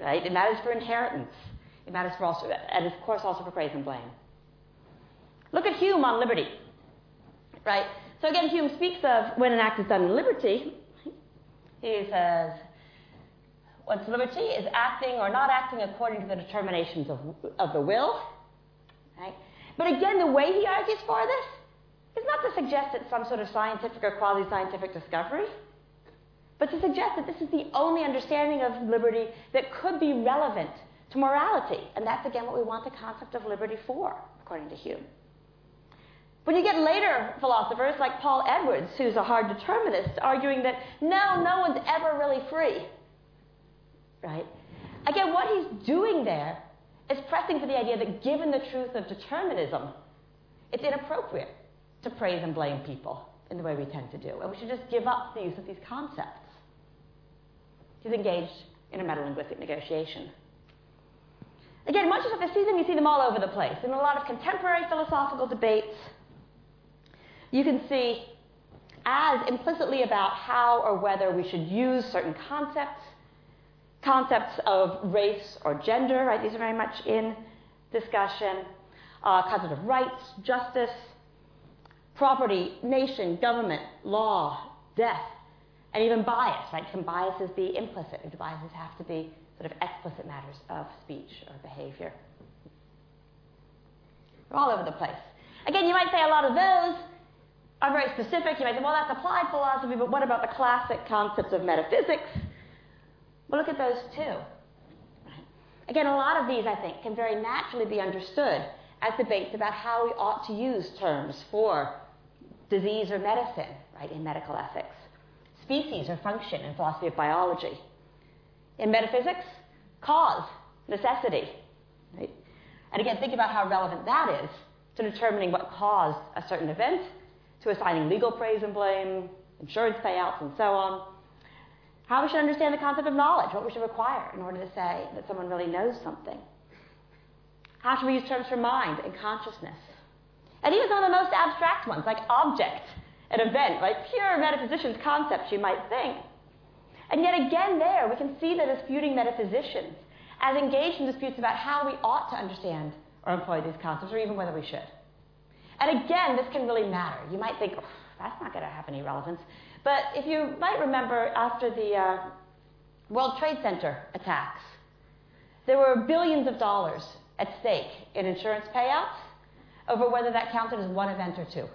right? It matters for inheritance. It matters for also, and of course, also for praise and blame. Look at Hume on liberty, right? So again, Hume speaks of when an act is done in liberty. He says, One's liberty is acting or not acting according to the determinations of, of the will. But again, the way he argues for this is not to suggest it's some sort of scientific or quasi scientific discovery, but to suggest that this is the only understanding of liberty that could be relevant to morality. And that's again what we want the concept of liberty for, according to Hume. When you get later philosophers like Paul Edwards, who's a hard determinist, arguing that no, no one's ever really free right? Again, what he's doing there is pressing for the idea that given the truth of determinism, it's inappropriate to praise and blame people in the way we tend to do. And we should just give up the use of these concepts. He's engaged in a metalinguistic negotiation. Again, much as this season, you see them all over the place. In a lot of contemporary philosophical debates, you can see as implicitly about how or whether we should use certain concepts concepts of race or gender, right? These are very much in discussion. Uh, concept of rights, justice, property, nation, government, law, death, and even bias, right? Can biases be implicit, or do biases have to be sort of explicit matters of speech or behavior? They're all over the place. Again, you might say a lot of those are very specific. You might say, well, that's applied philosophy, but what about the classic concepts of metaphysics? Well, look at those two. Again, a lot of these, I think, can very naturally be understood as debates about how we ought to use terms for disease or medicine, right, in medical ethics, species or function in philosophy of biology. In metaphysics, cause, necessity. Right? And again, think about how relevant that is to determining what caused a certain event, to assigning legal praise and blame, insurance payouts, and so on how we should understand the concept of knowledge, what we should require in order to say that someone really knows something. How should we use terms for mind and consciousness? And even some of the most abstract ones, like object, an event, right? Pure metaphysicians' concepts, you might think. And yet again, there, we can see the disputing metaphysicians as engaged in disputes about how we ought to understand or employ these concepts, or even whether we should. And again, this can really matter. You might think, oh, that's not going to have any relevance. But if you might remember, after the uh, World Trade Center attacks, there were billions of dollars at stake in insurance payouts over whether that counted as one event or two.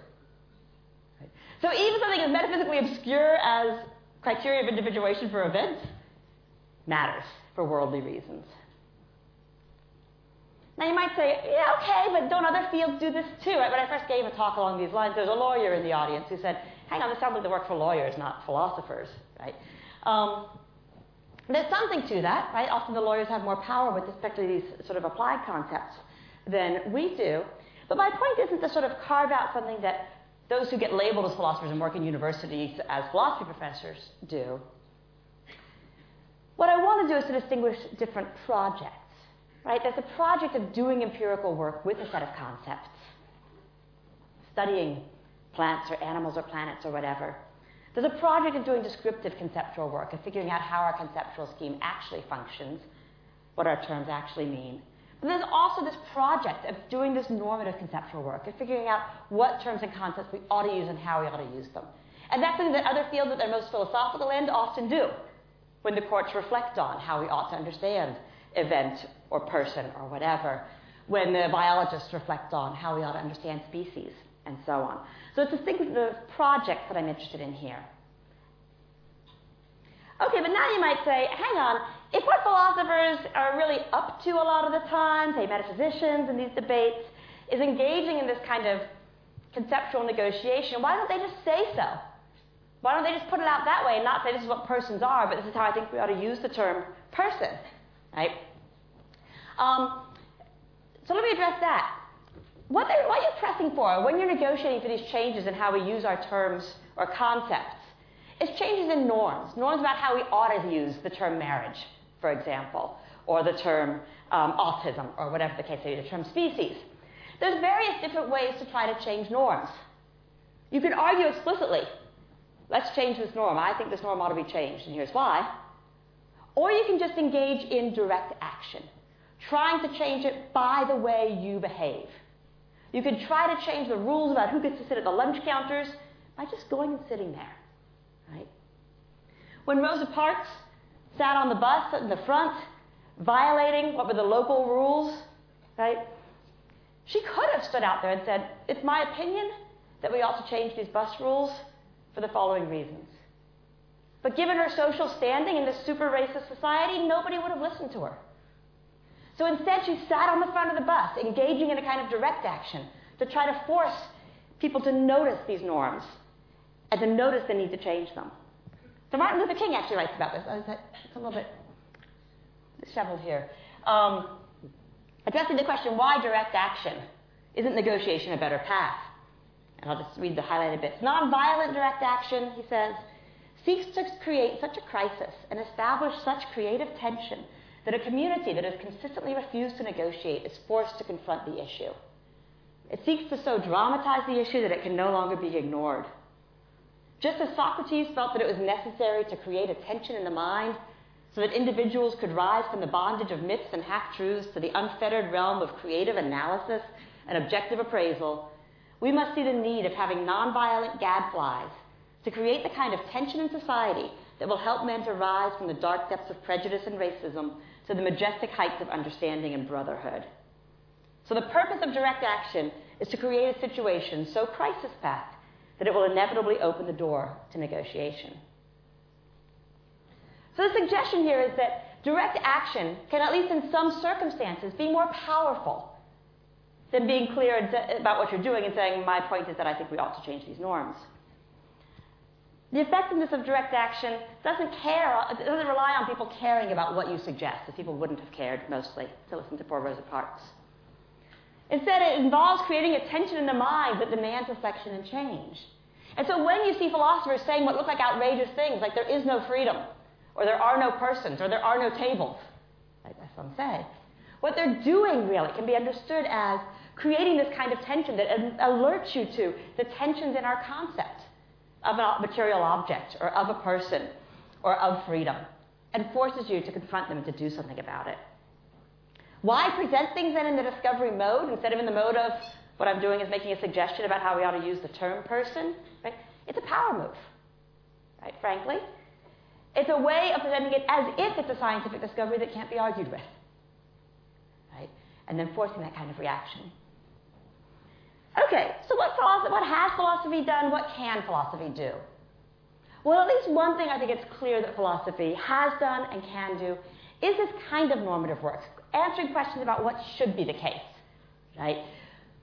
So even something as metaphysically obscure as criteria of individuation for events matters for worldly reasons. Now you might say, yeah, okay, but don't other fields do this too? When I first gave a talk along these lines, there was a lawyer in the audience who said, hang on, this sounds like the work for lawyers, not philosophers, right? Um, there's something to that, right? Often the lawyers have more power with respect to these sort of applied concepts than we do. But my point isn't to sort of carve out something that those who get labeled as philosophers and work in universities as philosophy professors do. What I want to do is to distinguish different projects. Right? There's a project of doing empirical work with a set of concepts, studying plants or animals or planets or whatever. There's a project of doing descriptive conceptual work, of figuring out how our conceptual scheme actually functions, what our terms actually mean. But there's also this project of doing this normative conceptual work, of figuring out what terms and concepts we ought to use and how we ought to use them. And that's something that other fields at their most philosophical end often do when the courts reflect on how we ought to understand event or person or whatever, when the biologists reflect on how we ought to understand species and so on. So it's a the projects that I'm interested in here. Okay, but now you might say, hang on, if what philosophers are really up to a lot of the time, say metaphysicians in these debates, is engaging in this kind of conceptual negotiation, why don't they just say so? Why don't they just put it out that way and not say this is what persons are, but this is how I think we ought to use the term person, right? Um, so let me address that. What, what are you pressing for when you're negotiating for these changes in how we use our terms or concepts? It's changes in norms, norms about how we ought to use the term marriage, for example, or the term um, autism, or whatever the case may be, the term species. There's various different ways to try to change norms. You can argue explicitly, let's change this norm. I think this norm ought to be changed, and here's why. Or you can just engage in direct action, trying to change it by the way you behave. You can try to change the rules about who gets to sit at the lunch counters by just going and sitting there. Right? When Rosa Parks sat on the bus in the front, violating what were the local rules, right? She could have stood out there and said, It's my opinion that we ought to change these bus rules for the following reasons. But given her social standing in this super racist society, nobody would have listened to her. So instead, she sat on the front of the bus, engaging in a kind of direct action to try to force people to notice these norms and to notice the need to change them. So Martin Luther King actually writes about this. I said it's a little bit disheveled here. Um, addressing the question, why direct action? Isn't negotiation a better path? And I'll just read the highlighted bits. Nonviolent direct action, he says, seeks to create such a crisis and establish such creative tension that a community that has consistently refused to negotiate is forced to confront the issue. It seeks to so dramatize the issue that it can no longer be ignored. Just as Socrates felt that it was necessary to create a tension in the mind so that individuals could rise from the bondage of myths and half truths to the unfettered realm of creative analysis and objective appraisal, we must see the need of having nonviolent gadflies to create the kind of tension in society that will help men to rise from the dark depths of prejudice and racism to the majestic heights of understanding and brotherhood. So, the purpose of direct action is to create a situation so crisis packed that it will inevitably open the door to negotiation. So, the suggestion here is that direct action can, at least in some circumstances, be more powerful than being clear about what you're doing and saying, My point is that I think we ought to change these norms. The effectiveness of direct action doesn't care, it doesn't rely on people caring about what you suggest, as people wouldn't have cared mostly to listen to poor Rosa Parks. Instead, it involves creating a tension in the mind that demands reflection and change. And so when you see philosophers saying what look like outrageous things, like there is no freedom, or there are no persons, or there are no tables, like some say, what they're doing really can be understood as creating this kind of tension that alerts you to the tensions in our concept of a material object, or of a person, or of freedom, and forces you to confront them and to do something about it. Why present things then in the discovery mode instead of in the mode of what I'm doing is making a suggestion about how we ought to use the term person? Right? It's a power move. right, frankly. It's a way of presenting it as if it's a scientific discovery that can't be argued with. Right? And then forcing that kind of reaction. Okay, so what, philosophy, what has philosophy done? What can philosophy do? Well, at least one thing I think it's clear that philosophy has done and can do is this kind of normative work, answering questions about what should be the case, right?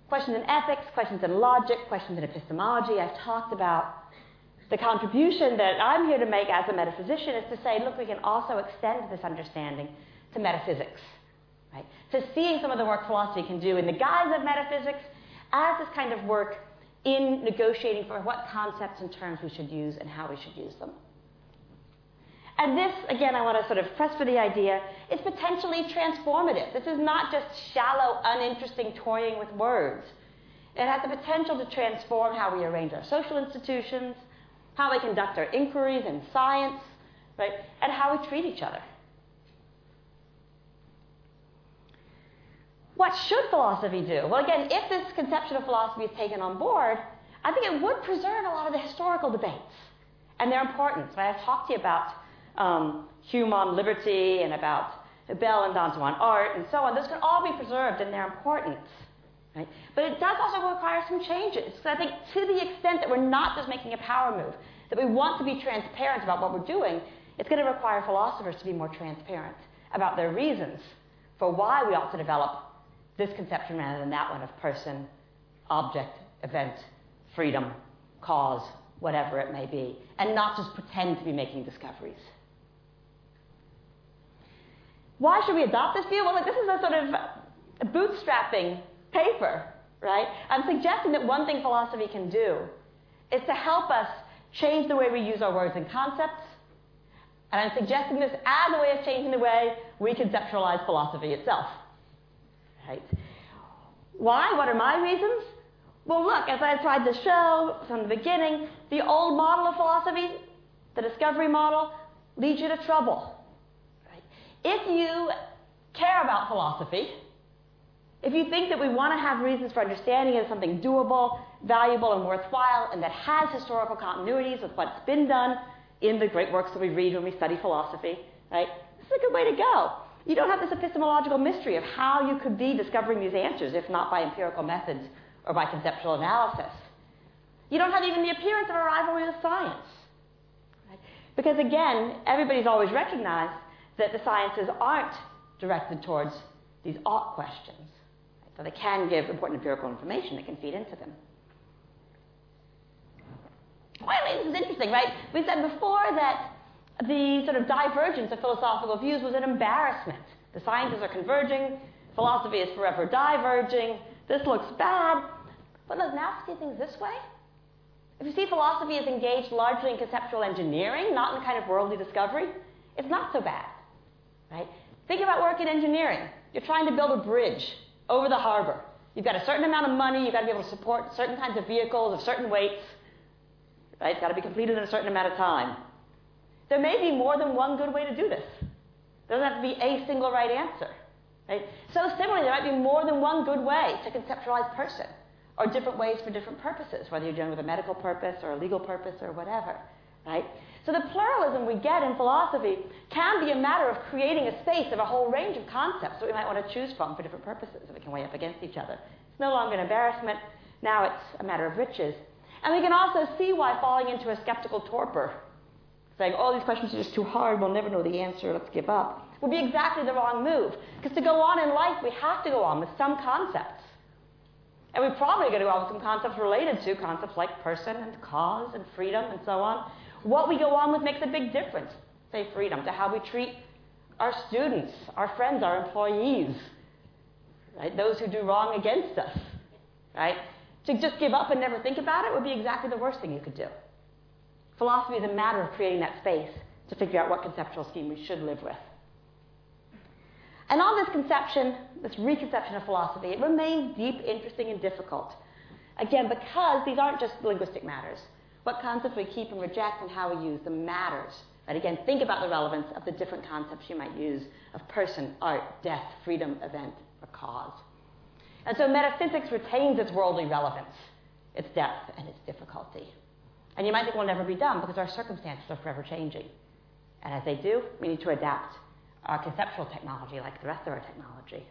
Questions in ethics, questions in logic, questions in epistemology. I've talked about the contribution that I'm here to make as a metaphysician is to say, look, we can also extend this understanding to metaphysics, right? To seeing some of the work philosophy can do in the guise of metaphysics as this kind of work in negotiating for what concepts and terms we should use and how we should use them. And this, again, I want to sort of press for the idea, is potentially transformative. This is not just shallow, uninteresting toying with words. It has the potential to transform how we arrange our social institutions, how we conduct our inquiries in science, right, and how we treat each other. What should philosophy do? Well, again, if this conception of philosophy is taken on board, I think it would preserve a lot of the historical debates and their importance. Right? I've talked to you about um, Hume on liberty and about Bell and Danto on art and so on. Those can all be preserved in their importance. Right? But it does also require some changes. So I think to the extent that we're not just making a power move, that we want to be transparent about what we're doing, it's going to require philosophers to be more transparent about their reasons for why we ought to develop this conception rather than that one of person, object, event, freedom, cause, whatever it may be, and not just pretend to be making discoveries. Why should we adopt this view? Well, look, this is a sort of bootstrapping paper, right? I'm suggesting that one thing philosophy can do is to help us change the way we use our words and concepts. And I'm suggesting this as a way of changing the way we conceptualize philosophy itself. Right? Why? What are my reasons? Well, look, as I tried to show from the beginning, the old model of philosophy, the discovery model, leads you to trouble. Right? If you care about philosophy, if you think that we want to have reasons for understanding it as something doable, valuable, and worthwhile, and that has historical continuities with what's been done in the great works that we read when we study philosophy, right? This is a good way to go. You don't have this epistemological mystery of how you could be discovering these answers, if not by empirical methods or by conceptual analysis. You don't have even the appearance of a rivalry with science. Right? Because again, everybody's always recognized that the sciences aren't directed towards these ought questions. Right? So they can give important empirical information that can feed into them. Finally, this is interesting, right? We said before that the sort of divergence of philosophical views was an embarrassment. The sciences are converging, philosophy is forever diverging, this looks bad. But look, now see things this way. If you see philosophy is engaged largely in conceptual engineering, not in the kind of worldly discovery, it's not so bad. Right? Think about work in engineering. You're trying to build a bridge over the harbor. You've got a certain amount of money, you've got to be able to support certain kinds of vehicles of certain weights. Right? It's got to be completed in a certain amount of time. There may be more than one good way to do this. There doesn't have to be a single right answer. Right? So similarly, there might be more than one good way to conceptualize person, or different ways for different purposes, whether you're dealing with a medical purpose or a legal purpose or whatever. Right? So the pluralism we get in philosophy can be a matter of creating a space of a whole range of concepts that we might want to choose from for different purposes that we can weigh up against each other. It's no longer an embarrassment. Now it's a matter of riches. And we can also see why falling into a skeptical torpor, saying, all these questions are just too hard, we'll never know the answer, let's give up, would be exactly the wrong move. Because to go on in life, we have to go on with some concepts. And we're probably going to go on with some concepts related to concepts like person and cause and freedom and so on. What we go on with makes a big difference, say freedom, to how we treat our students, our friends, our employees, right? Those who do wrong against us, right? To just give up and never think about it would be exactly the worst thing you could do. Philosophy is a matter of creating that space to figure out what conceptual scheme we should live with. And on this conception, this reconception of philosophy, it remains deep, interesting, and difficult. Again, because these aren't just linguistic matters. What concepts we keep and reject and how we use them matters. And again, think about the relevance of the different concepts you might use of person, art, death, freedom, event, or cause. And so metaphysics retains its worldly relevance, its depth, and its difficulty. And you might think we'll never be done because our circumstances are forever changing. And as they do, we need to adapt our conceptual technology like the rest of our technology.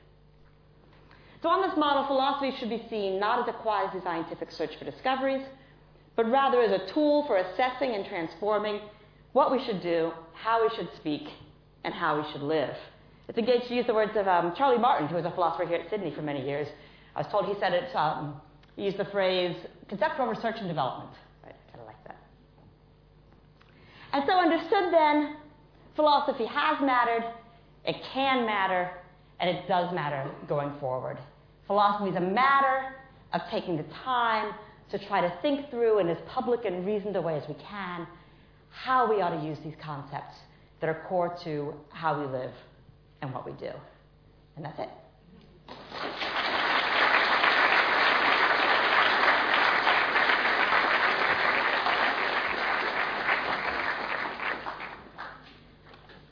So, on this model, philosophy should be seen not as a quasi scientific search for discoveries, but rather as a tool for assessing and transforming what we should do, how we should speak, and how we should live. It's engaged to use the words of um, Charlie Martin, who was a philosopher here at Sydney for many years. I was told he said it, um, he used the phrase conceptual research and development. Right, kind of like that. And so, understood then, philosophy has mattered, it can matter, and it does matter going forward. Philosophy is a matter of taking the time to try to think through in as public and reasoned a way as we can how we ought to use these concepts that are core to how we live and what we do. And that's it.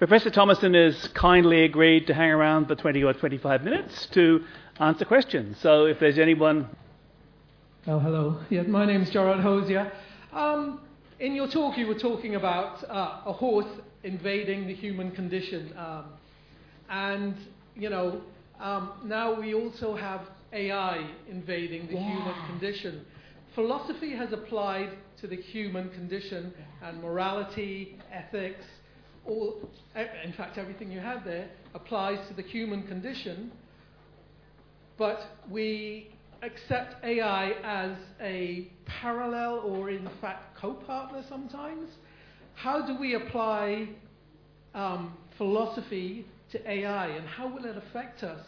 Professor Thomasson has kindly agreed to hang around for 20 or 25 minutes to answer questions. So if there's anyone. Oh, hello. Yeah, my name's Gerard Hosier. Um, in your talk, you were talking about uh, a horse invading the human condition. Um, and, you know, um, now we also have AI invading the yeah. human condition. Philosophy has applied to the human condition and morality, ethics, all, in fact, everything you have there applies to the human condition. But we accept AI as a parallel or, in fact, co partner sometimes. How do we apply um, philosophy to AI, and how will it affect us,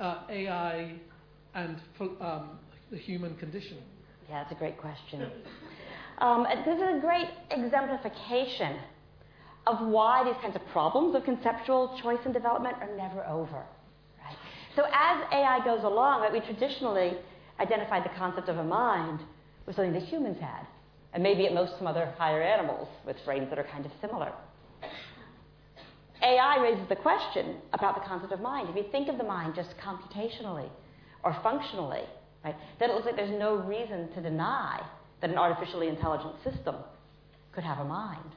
uh, AI and um, the human condition? Yeah, that's a great question. Um, this is a great exemplification of why these kinds of problems of conceptual choice and development are never over. Right? So as AI goes along, right, we traditionally identified the concept of a mind with something that humans had, and maybe at most some other higher animals with brains that are kind of similar. AI raises the question about the concept of mind. If you think of the mind just computationally or functionally, right, then it looks like there's no reason to deny that an artificially intelligent system could have a mind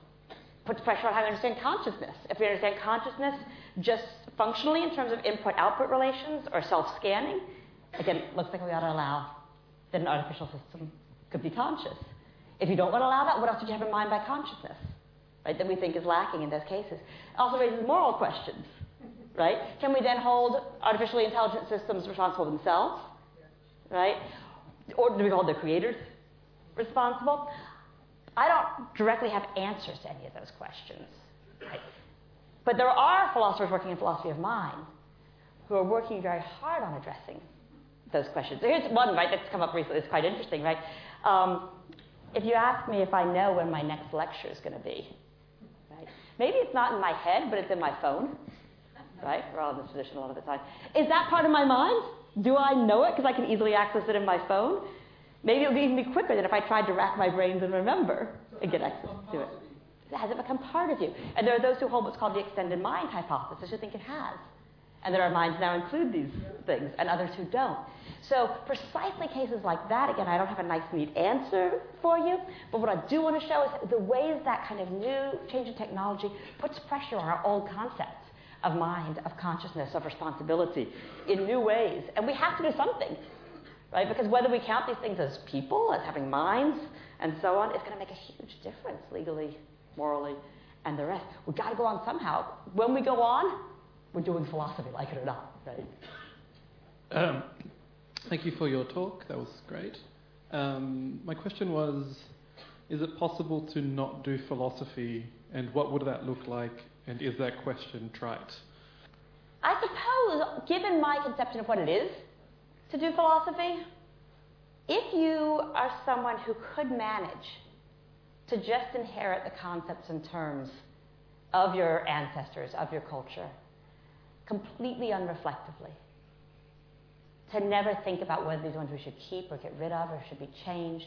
puts pressure on how we understand consciousness. If we understand consciousness just functionally in terms of input output relations or self scanning, again, it looks like we ought to allow that an artificial system could be conscious. If you don't want to allow that, what else would you have in mind by consciousness? Right, that we think is lacking in those cases. It also raises moral questions. Right? Can we then hold artificially intelligent systems responsible themselves? Right? Or do we hold their creators responsible? I don't directly have answers to any of those questions. But there are philosophers working in philosophy of mind who are working very hard on addressing those questions. Here's one, right, that's come up recently. It's quite interesting, right? Um, if you ask me if I know when my next lecture is going to be, right? Maybe it's not in my head, but it's in my phone, right? We're all in this position a lot of the time. Is that part of my mind? Do I know it because I can easily access it in my phone? Maybe it would even be quicker than if I tried to rack my brains and remember and get access to it. Has it become part of you? And there are those who hold what's called the extended mind hypothesis who think it has. And that our minds now include these things, and others who don't. So, precisely cases like that, again, I don't have a nice, neat answer for you, but what I do want to show is the ways that kind of new change in technology puts pressure on our old concepts of mind, of consciousness, of responsibility in new ways. And we have to do something right? Because whether we count these things as people, as having minds, and so on, it's going to make a huge difference legally, morally, and the rest. We've got to go on somehow. When we go on, we're doing philosophy, like it or not, right? Um, thank you for your talk. That was great. Um, my question was Is it possible to not do philosophy, and what would that look like, and is that question trite? I suppose, given my conception of what it is, to do philosophy, if you are someone who could manage to just inherit the concepts and terms of your ancestors, of your culture, completely unreflectively, to never think about whether these ones we should keep or get rid of or should be changed,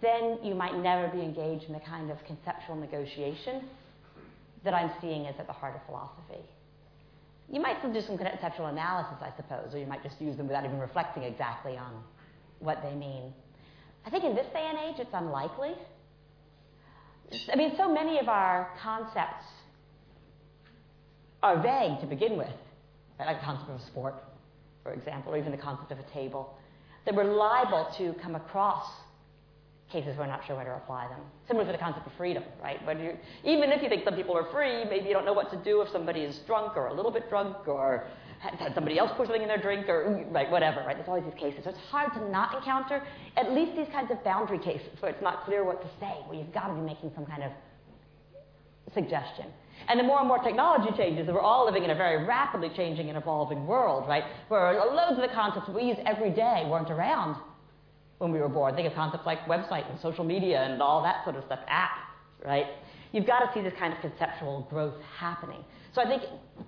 then you might never be engaged in the kind of conceptual negotiation that I'm seeing is at the heart of philosophy. You might still do some conceptual analysis, I suppose, or you might just use them without even reflecting exactly on what they mean. I think in this day and age, it's unlikely I mean, so many of our concepts are vague to begin with, right? like the concept of a sport, for example, or even the concept of a table, that we're liable to come across cases where we're not sure where to apply them. Similar to the concept of freedom, right? You, even if you think some people are free, maybe you don't know what to do if somebody is drunk or a little bit drunk or had somebody else pour something in their drink or right, whatever, right? There's always these cases. So it's hard to not encounter at least these kinds of boundary cases where it's not clear what to say, where you've got to be making some kind of suggestion. And the more and more technology changes, we're all living in a very rapidly changing and evolving world, right? Where loads of the concepts we use every day weren't around when we were born. Think of concepts like website and social media and all that sort of stuff, apps, right? You've got to see this kind of conceptual growth happening. So I think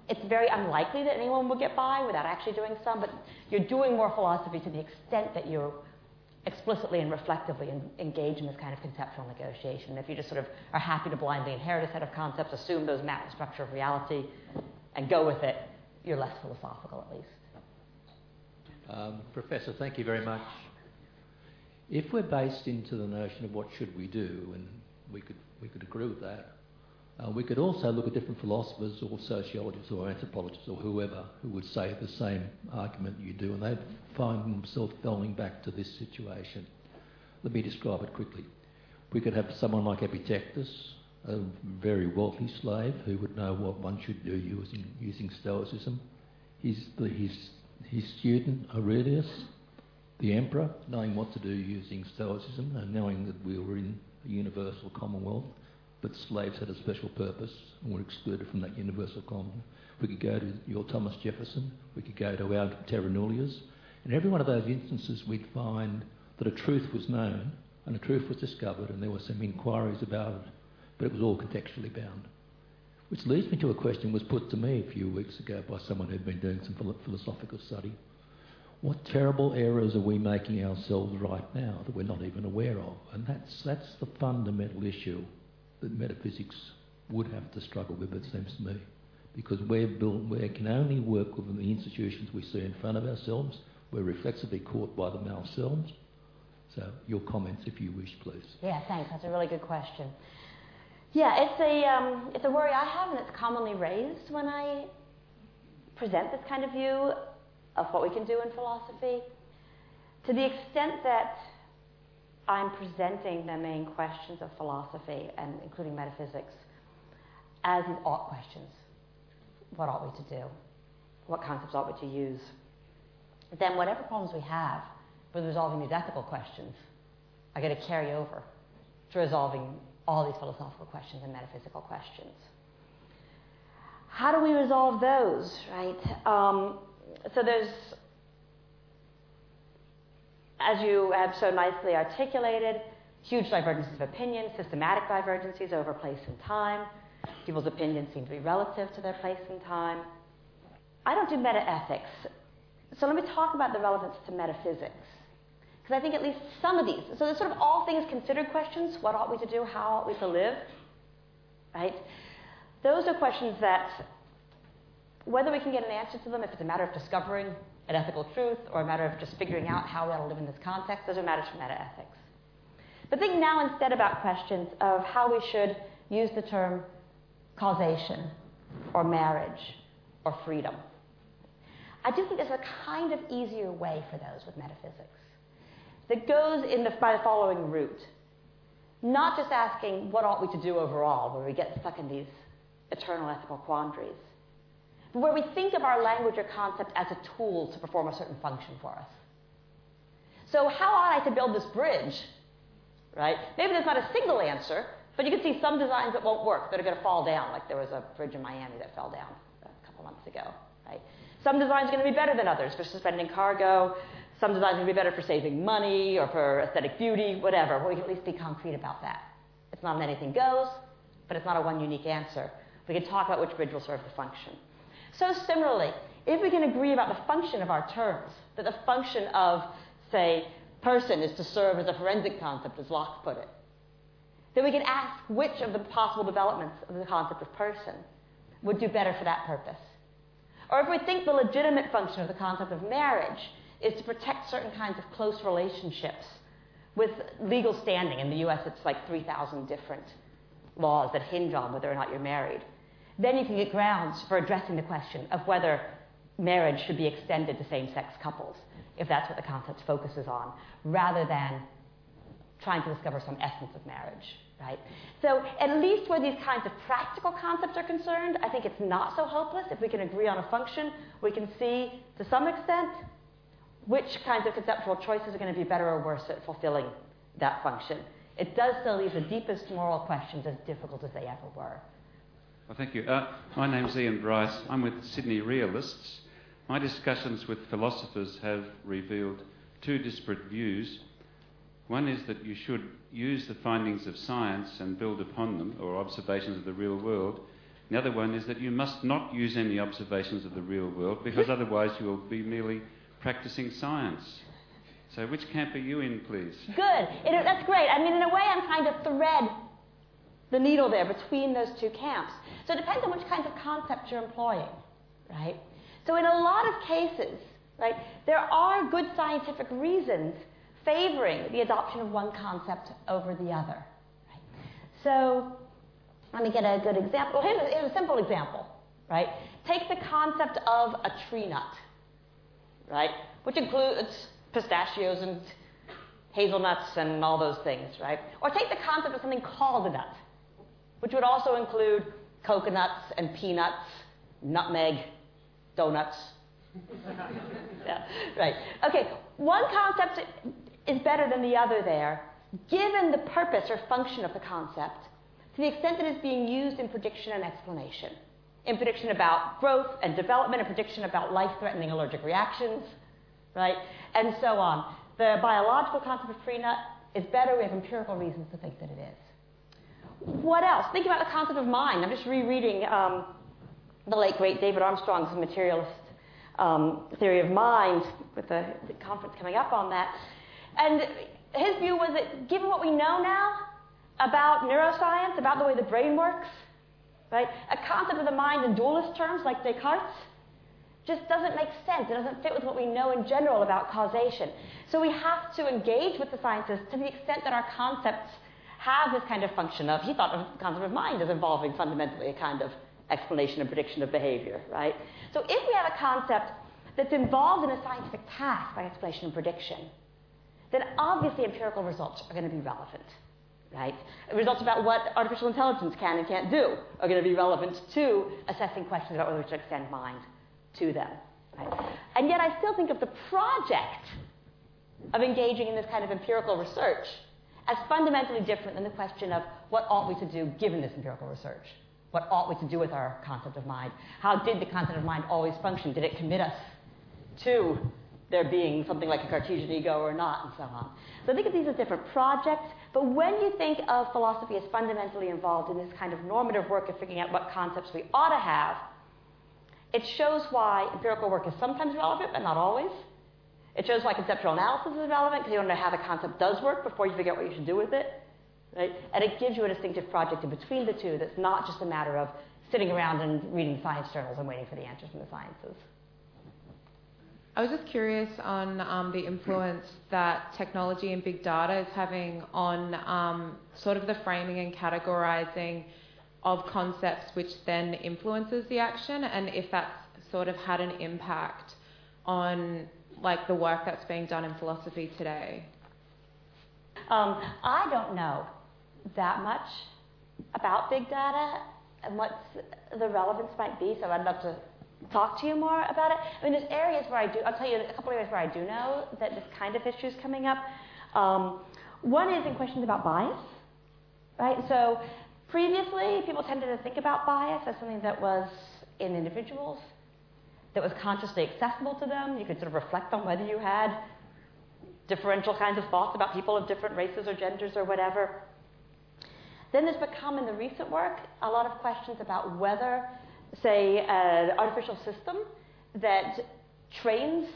it's very unlikely that anyone will get by without actually doing some, but you're doing more philosophy to the extent that you're explicitly and reflectively engage in this kind of conceptual negotiation. If you just sort of are happy to blindly inherit a set of concepts, assume those map the structure of reality, and go with it, you're less philosophical at least. Um, Professor, thank you very much. If we're based into the notion of what should we do, and we could, we could agree with that, uh, we could also look at different philosophers or sociologists or anthropologists or whoever who would say the same argument you do, and they'd find themselves going back to this situation. Let me describe it quickly. We could have someone like Epictetus, a very wealthy slave who would know what one should do using, using Stoicism. The, his, his student, Aurelius, the emperor, knowing what to do using Stoicism and knowing that we were in a universal commonwealth but slaves had a special purpose and were excluded from that universal commonwealth. We could go to your Thomas Jefferson, we could go to our Terra Nullius. In every one of those instances, we'd find that a truth was known and a truth was discovered, and there were some inquiries about it, but it was all contextually bound. Which leads me to a question was put to me a few weeks ago by someone who'd been doing some philosophical study. What terrible errors are we making ourselves right now that we're not even aware of? And that's, that's the fundamental issue that metaphysics would have to struggle with, it seems to me. Because we're built, we can only work within the institutions we see in front of ourselves. We're reflexively caught by them ourselves. So, your comments, if you wish, please. Yeah, thanks. That's a really good question. Yeah, it's a, um, it's a worry I have, and it's commonly raised when I present this kind of view of what we can do in philosophy. To the extent that I'm presenting the main questions of philosophy, and including metaphysics, as these ought questions. What ought we to do? What concepts ought we to use? Then, whatever problems we have with resolving these ethical questions are going to carry over to resolving all these philosophical questions and metaphysical questions. How do we resolve those, right? Um, so there's as you have so nicely articulated, huge divergences of opinion, systematic divergences over place and time. People's opinions seem to be relative to their place and time. I don't do metaethics, so let me talk about the relevance to metaphysics. Because I think at least some of these, so there's sort of all things considered questions what ought we to do, how ought we to live, right? Those are questions that, whether we can get an answer to them, if it's a matter of discovering an ethical truth or a matter of just figuring out how we ought to live in this context. Those are matters for metaethics. But think now instead about questions of how we should use the term causation or marriage or freedom. I do think there's a kind of easier way for those with metaphysics that goes in the, by the following route. Not just asking what ought we to do overall, where we get stuck in these eternal ethical quandaries, where we think of our language or concept as a tool to perform a certain function for us. So, how ought I to build this bridge? Right? Maybe there's not a single answer, but you can see some designs that won't work, that are going to fall down, like there was a bridge in Miami that fell down a couple months ago. Right? Some designs are going to be better than others for suspending cargo. Some designs are going to be better for saving money or for aesthetic beauty, whatever. But we can at least be concrete about that. It's not an anything goes, but it's not a one unique answer. We can talk about which bridge will serve the function. So similarly, if we can agree about the function of our terms, that the function of, say, person is to serve as a forensic concept, as Locke put it, then we can ask which of the possible developments of the concept of person would do better for that purpose. Or if we think the legitimate function of the concept of marriage is to protect certain kinds of close relationships with legal standing. In the US, it's like 3,000 different laws that hinge on whether or not you're married, then you can get grounds for addressing the question of whether marriage should be extended to same sex couples, if that's what the concept focuses on, rather than trying to discover some essence of marriage. Right? So, at least where these kinds of practical concepts are concerned, I think it's not so hopeless. If we can agree on a function, we can see to some extent which kinds of conceptual choices are going to be better or worse at fulfilling that function. It does still leave the deepest moral questions as difficult as they ever were. Well, thank you. Uh, my name's Ian Bryce. I'm with Sydney Realists. My discussions with philosophers have revealed two disparate views. One is that you should use the findings of science and build upon them, or observations of the real world. The other one is that you must not use any observations of the real world because otherwise you will be merely practicing science. So, which camp are you in, please? Good. It, that's great. I mean, in a way, I'm trying to thread the needle there between those two camps. So, it depends on which kinds of concepts you're employing, right? So, in a lot of cases, right, there are good scientific reasons favoring the adoption of one concept over the other. Right? So, let me get a good example. Here's a, here's a simple example, right? Take the concept of a tree nut, right, which includes pistachios and hazelnuts and all those things, right? Or take the concept of something called a nut, which would also include coconuts and peanuts, nutmeg, donuts. [laughs] yeah, right. Okay, one concept is better than the other there, given the purpose or function of the concept, to the extent that it's being used in prediction and explanation. In prediction about growth and development, and prediction about life threatening allergic reactions, right? And so on. The biological concept of tree nut is better. We have empirical reasons to think that it is. What else? Think about the concept of mind. I'm just rereading um, the late great David Armstrong's materialist um, theory of mind with the, the conference coming up on that. And his view was that given what we know now about neuroscience, about the way the brain works, right, a concept of the mind in dualist terms like Descartes just doesn't make sense. It doesn't fit with what we know in general about causation. So we have to engage with the sciences to the extent that our concepts have this kind of function of, he thought of the concept of mind as involving fundamentally a kind of explanation and prediction of behavior, right? So if we have a concept that's involved in a scientific task by explanation and prediction, then obviously empirical results are going to be relevant, right? Results about what artificial intelligence can and can't do are going to be relevant to assessing questions about whether to extend mind to them. Right? And yet I still think of the project of engaging in this kind of empirical research as fundamentally different than the question of what ought we to do given this empirical research. What ought we to do with our concept of mind? How did the concept of mind always function? Did it commit us to there being something like a Cartesian ego or not, and so on. So I think of these as different projects, but when you think of philosophy as fundamentally involved in this kind of normative work of figuring out what concepts we ought to have, it shows why empirical work is sometimes relevant, but not always. It shows why conceptual analysis is relevant, because you want to know how the concept does work before you figure out what you should do with it. Right? And it gives you a distinctive project in between the two that's not just a matter of sitting around and reading science journals and waiting for the answers from the sciences. I was just curious on um, the influence that technology and big data is having on um, sort of the framing and categorizing of concepts, which then influences the action, and if that's sort of had an impact on like the work that's being done in philosophy today. Um, I don't know that much about big data and what the relevance might be, so I'd love to talk to you more about it. I mean, there's areas where I do, I'll tell you a couple of areas where I do know that this kind of issue is coming up. Um, one is in questions about bias, right? So previously, people tended to think about bias as something that was in individuals, that was consciously accessible to them. You could sort of reflect on whether you had differential kinds of thoughts about people of different races or genders or whatever. Then there's become in the recent work a lot of questions about whether say, an artificial system that trains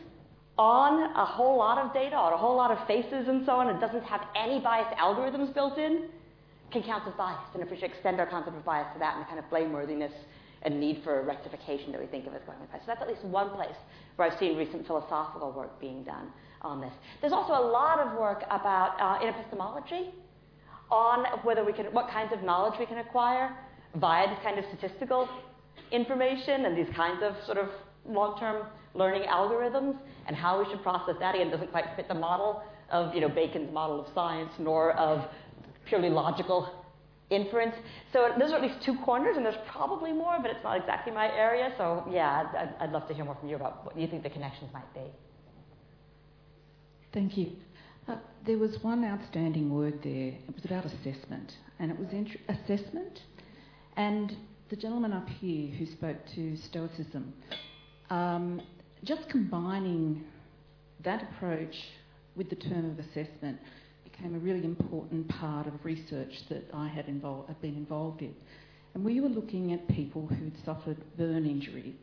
on a whole lot of data, or a whole lot of faces and so on, and doesn't have any biased algorithms built in, can count as biased. And if we should extend our concept of bias to that and the kind of blameworthiness and need for rectification that we think of as going bias. So that's at least one place where I've seen recent philosophical work being done on this. There's also a lot of work about uh, in epistemology on whether we can, what kinds of knowledge we can acquire via this kind of statistical information and these kinds of sort of long-term learning algorithms and how we should process that. Again, doesn't quite fit the model of you know Bacon's model of science nor of purely logical inference. So those are at least two corners, and there's probably more, but it's not exactly my area. So yeah, I'd, I'd love to hear more from you about what you think the connections might be. Thank you. Uh, there was one outstanding word there. It was about assessment, and it was int- assessment. And the gentleman up here who spoke to Stoicism, um, just combining that approach with the term of assessment became a really important part of research that I had involved, been involved in. And we were looking at people who'd suffered burn injury,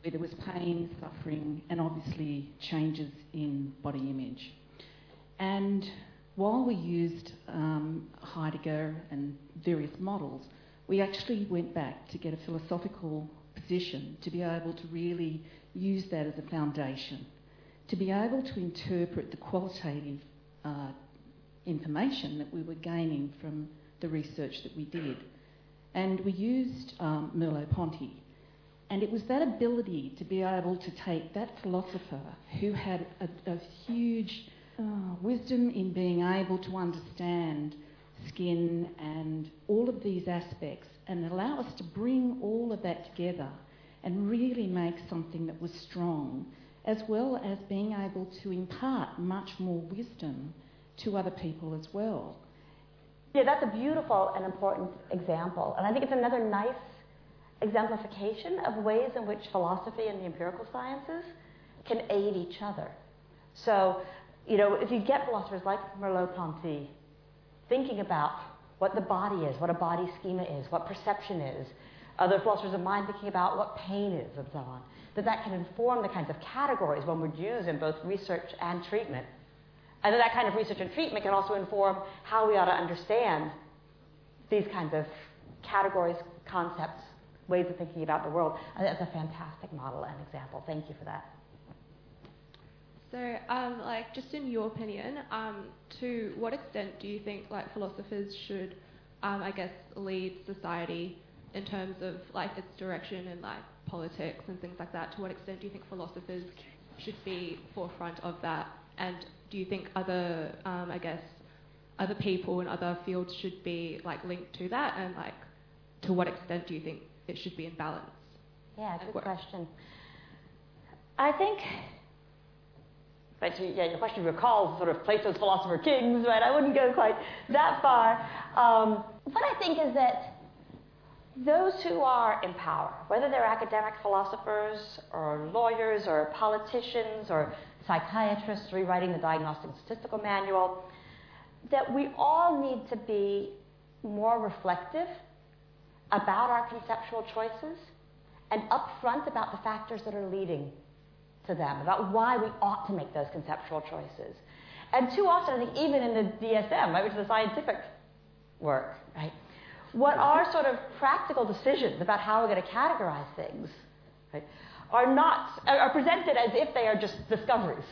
where there was pain, suffering, and obviously changes in body image. And while we used um, Heidegger and various models, we actually went back to get a philosophical position to be able to really use that as a foundation, to be able to interpret the qualitative uh, information that we were gaining from the research that we did. And we used um, Merleau-Ponty. And it was that ability to be able to take that philosopher who had a, a huge uh, wisdom in being able to understand skin and all of these aspects and allow us to bring all of that together and really make something that was strong, as well as being able to impart much more wisdom to other people as well. Yeah, that's a beautiful and important example. And I think it's another nice exemplification of ways in which philosophy and the empirical sciences can aid each other. So, you know, if you get philosophers like Merleau-Ponty thinking about what the body is, what a body schema is, what perception is, other philosophers of mind thinking about what pain is, and so on, that that can inform the kinds of categories one would use in both research and treatment and that kind of research and treatment can also inform how we ought to understand these kinds of categories, concepts, ways of thinking about the world. And that's a fantastic model and example. Thank you for that. So, um, like, just in your opinion, um, to what extent do you think like philosophers should, um, I guess, lead society in terms of like its direction and like politics and things like that? To what extent do you think philosophers should be forefront of that? And do you think other, um, I guess, other people in other fields should be like linked to that, and like, to what extent do you think it should be in balance? Yeah, good question. I think. Right, so yeah, your question recalls sort of Plato's philosopher kings, right? I wouldn't go quite that far. Um, what I think is that those who are in power, whether they're academic philosophers or lawyers or politicians or psychiatrists rewriting the Diagnostic Statistical Manual, that we all need to be more reflective about our conceptual choices and upfront about the factors that are leading to them, about why we ought to make those conceptual choices. And too often, I think, even in the DSM, right, which is the scientific work, right, what are sort of practical decisions about how we're going to categorize things, right, are not are presented as if they are just discoveries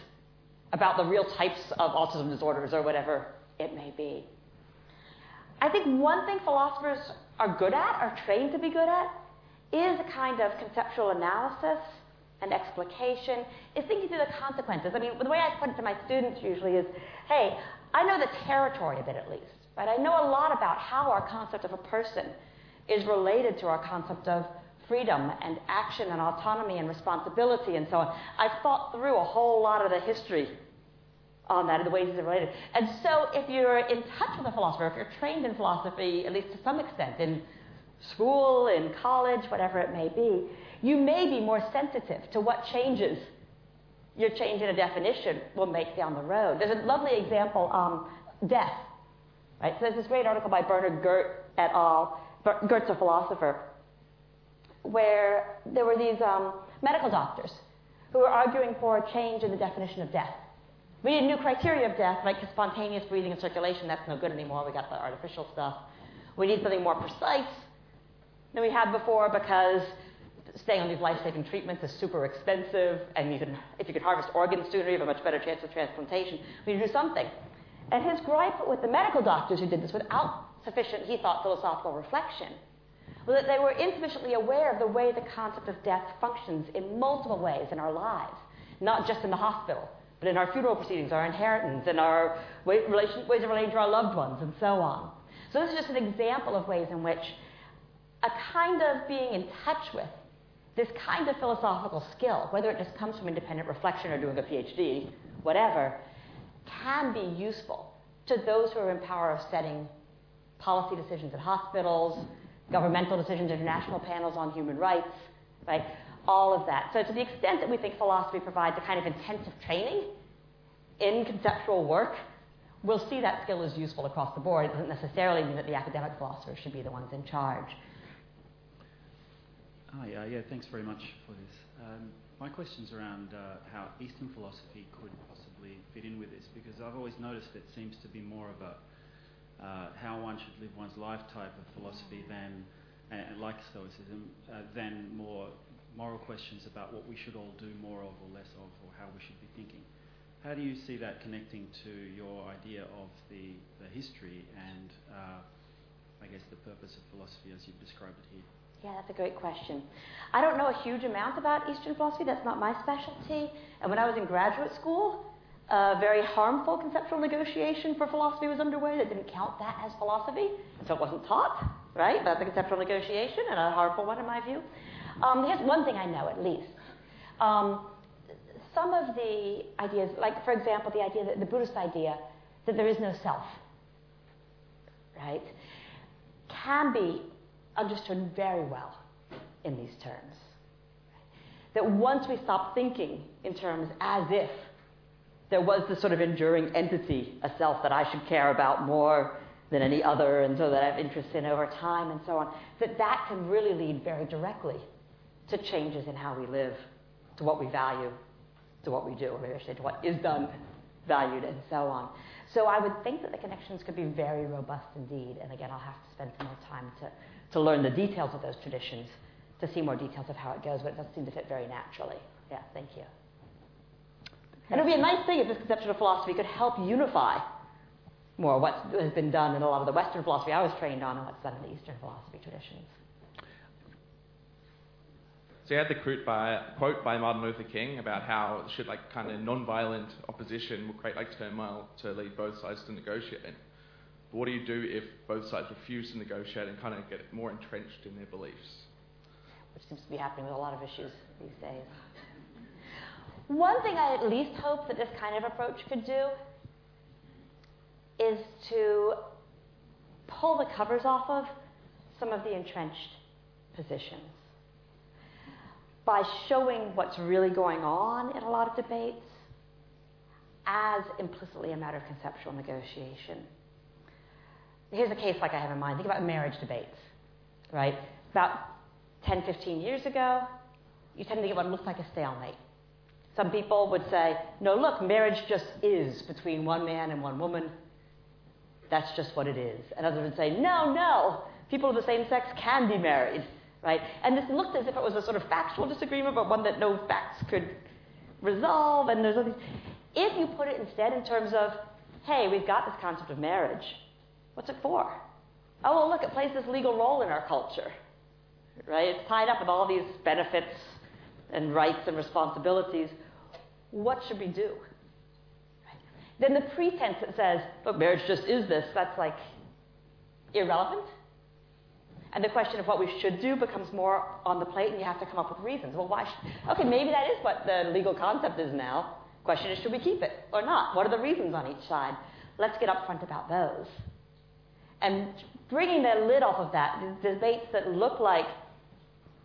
about the real types of autism disorders or whatever it may be. I think one thing philosophers are good at, are trained to be good at, is a kind of conceptual analysis and explication, is thinking through the consequences. I mean, the way I put it to my students usually is, hey, I know the territory a bit at least, right? I know a lot about how our concept of a person is related to our concept of freedom and action and autonomy and responsibility and so on. I've thought through a whole lot of the history on that and the ways they're related. And so if you're in touch with a philosopher, if you're trained in philosophy, at least to some extent, in school, in college, whatever it may be, you may be more sensitive to what changes your change in a definition will make down the road. There's a lovely example, um, death. Right? So there's this great article by Bernard Gert et al. Gert's a philosopher, where there were these um, medical doctors who were arguing for a change in the definition of death. We need new criteria of death, like spontaneous breathing and circulation. That's no good anymore. We got the artificial stuff. We need something more precise than we had before because staying on these life-saving treatments is super expensive, and you can, if you could harvest organs sooner, you have a much better chance of transplantation. We need to do something. And his gripe with the medical doctors who did this without sufficient, he thought, philosophical reflection was that they were insufficiently aware of the way the concept of death functions in multiple ways in our lives, not just in the hospital, but in our funeral proceedings, our inheritance, and our way, relation, ways of relating to our loved ones, and so on. So this is just an example of ways in which a kind of being in touch with this kind of philosophical skill, whether it just comes from independent reflection or doing a PhD, whatever, can be useful to those who are in power of setting policy decisions at hospitals, governmental decisions, international panels on human rights, right? All of that. So to the extent that we think philosophy provides a kind of intensive training in conceptual work, we'll see that skill is useful across the board. It doesn't necessarily mean that the academic philosophers should be the ones in charge. Hi, uh, yeah, thanks very much for this. Um, my question's around uh, how Eastern philosophy could possibly fit in with this, because I've always noticed it seems to be more of a uh, how one should live one's life type of philosophy than, uh, like Stoicism, uh, than more moral questions about what we should all do more of or less of, or how we should be thinking. How do you see that connecting to your idea of the, the history and, uh, I guess, the purpose of philosophy as you've described it here? Yeah, that's a great question. I don't know a huge amount about Eastern philosophy. That's not my specialty. And when I was in graduate school, a very harmful conceptual negotiation for philosophy was underway that didn't count that as philosophy, so it wasn't taught, right? That's a conceptual negotiation and a harmful one in my view. Um, here's one thing I know at least. Um, some of the ideas, like for example, the idea that the Buddhist idea that there is no self, right, can be understood very well in these terms. That once we stop thinking in terms as if there was this sort of enduring entity, a self that I should care about more than any other, and so that I have interest in over time, and so on, that that can really lead very directly to changes in how we live, to what we value, to what we do, or maybe I should say to what is done, valued, and so on. So I would think that the connections could be very robust indeed, and again, I'll have to spend some more time to, to learn the details of those traditions, to see more details of how it goes, but it does seem to fit very naturally. Yeah, thank you. And it would be a nice thing if this conception of philosophy could help unify more what has been done in a lot of the Western philosophy I was trained on and what's done in the Eastern philosophy traditions. So you had the quote by, quote by Martin Luther King about how should like kind of non-violent opposition will create like turmoil to lead both sides to negotiate. But what do you do if both sides refuse to negotiate and kind of get more entrenched in their beliefs? Which seems to be happening with a lot of issues these days. One thing I at least hope that this kind of approach could do is to pull the covers off of some of the entrenched positions by showing what's really going on in a lot of debates as implicitly a matter of conceptual negotiation. Here's a case like I have in mind. Think about marriage debates, right? About 10, 15 years ago, you tend to get what looks like a stalemate. Some people would say, no, look, marriage just is between one man and one woman. That's just what it is. And others would say, no, no, people of the same sex can be married, right? And this looked as if it was a sort of factual disagreement, but one that no facts could resolve. And there's all these. If you put it instead in terms of, hey, we've got this concept of marriage, what's it for? Oh, well, look, it plays this legal role in our culture, right? It's tied up with all these benefits and rights and responsibilities what should we do? Right? Then the pretense that says, but marriage just is this, that's like irrelevant. And the question of what we should do becomes more on the plate, and you have to come up with reasons. Well, why? Should, okay, maybe that is what the legal concept is now. Question is, should we keep it or not? What are the reasons on each side? Let's get upfront about those. And bringing the lid off of that, debates that look like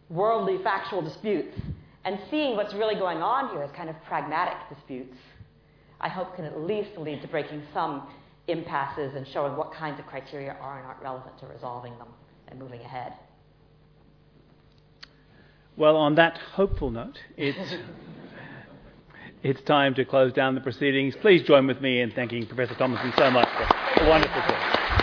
worldly factual disputes and seeing what's really going on here as kind of pragmatic disputes, I hope can at least lead to breaking some impasses and showing what kinds of criteria are and aren't relevant to resolving them and moving ahead. Well, on that hopeful note, it's, [laughs] it's time to close down the proceedings. Please join with me in thanking Professor Thomasson so much for a wonderful talk.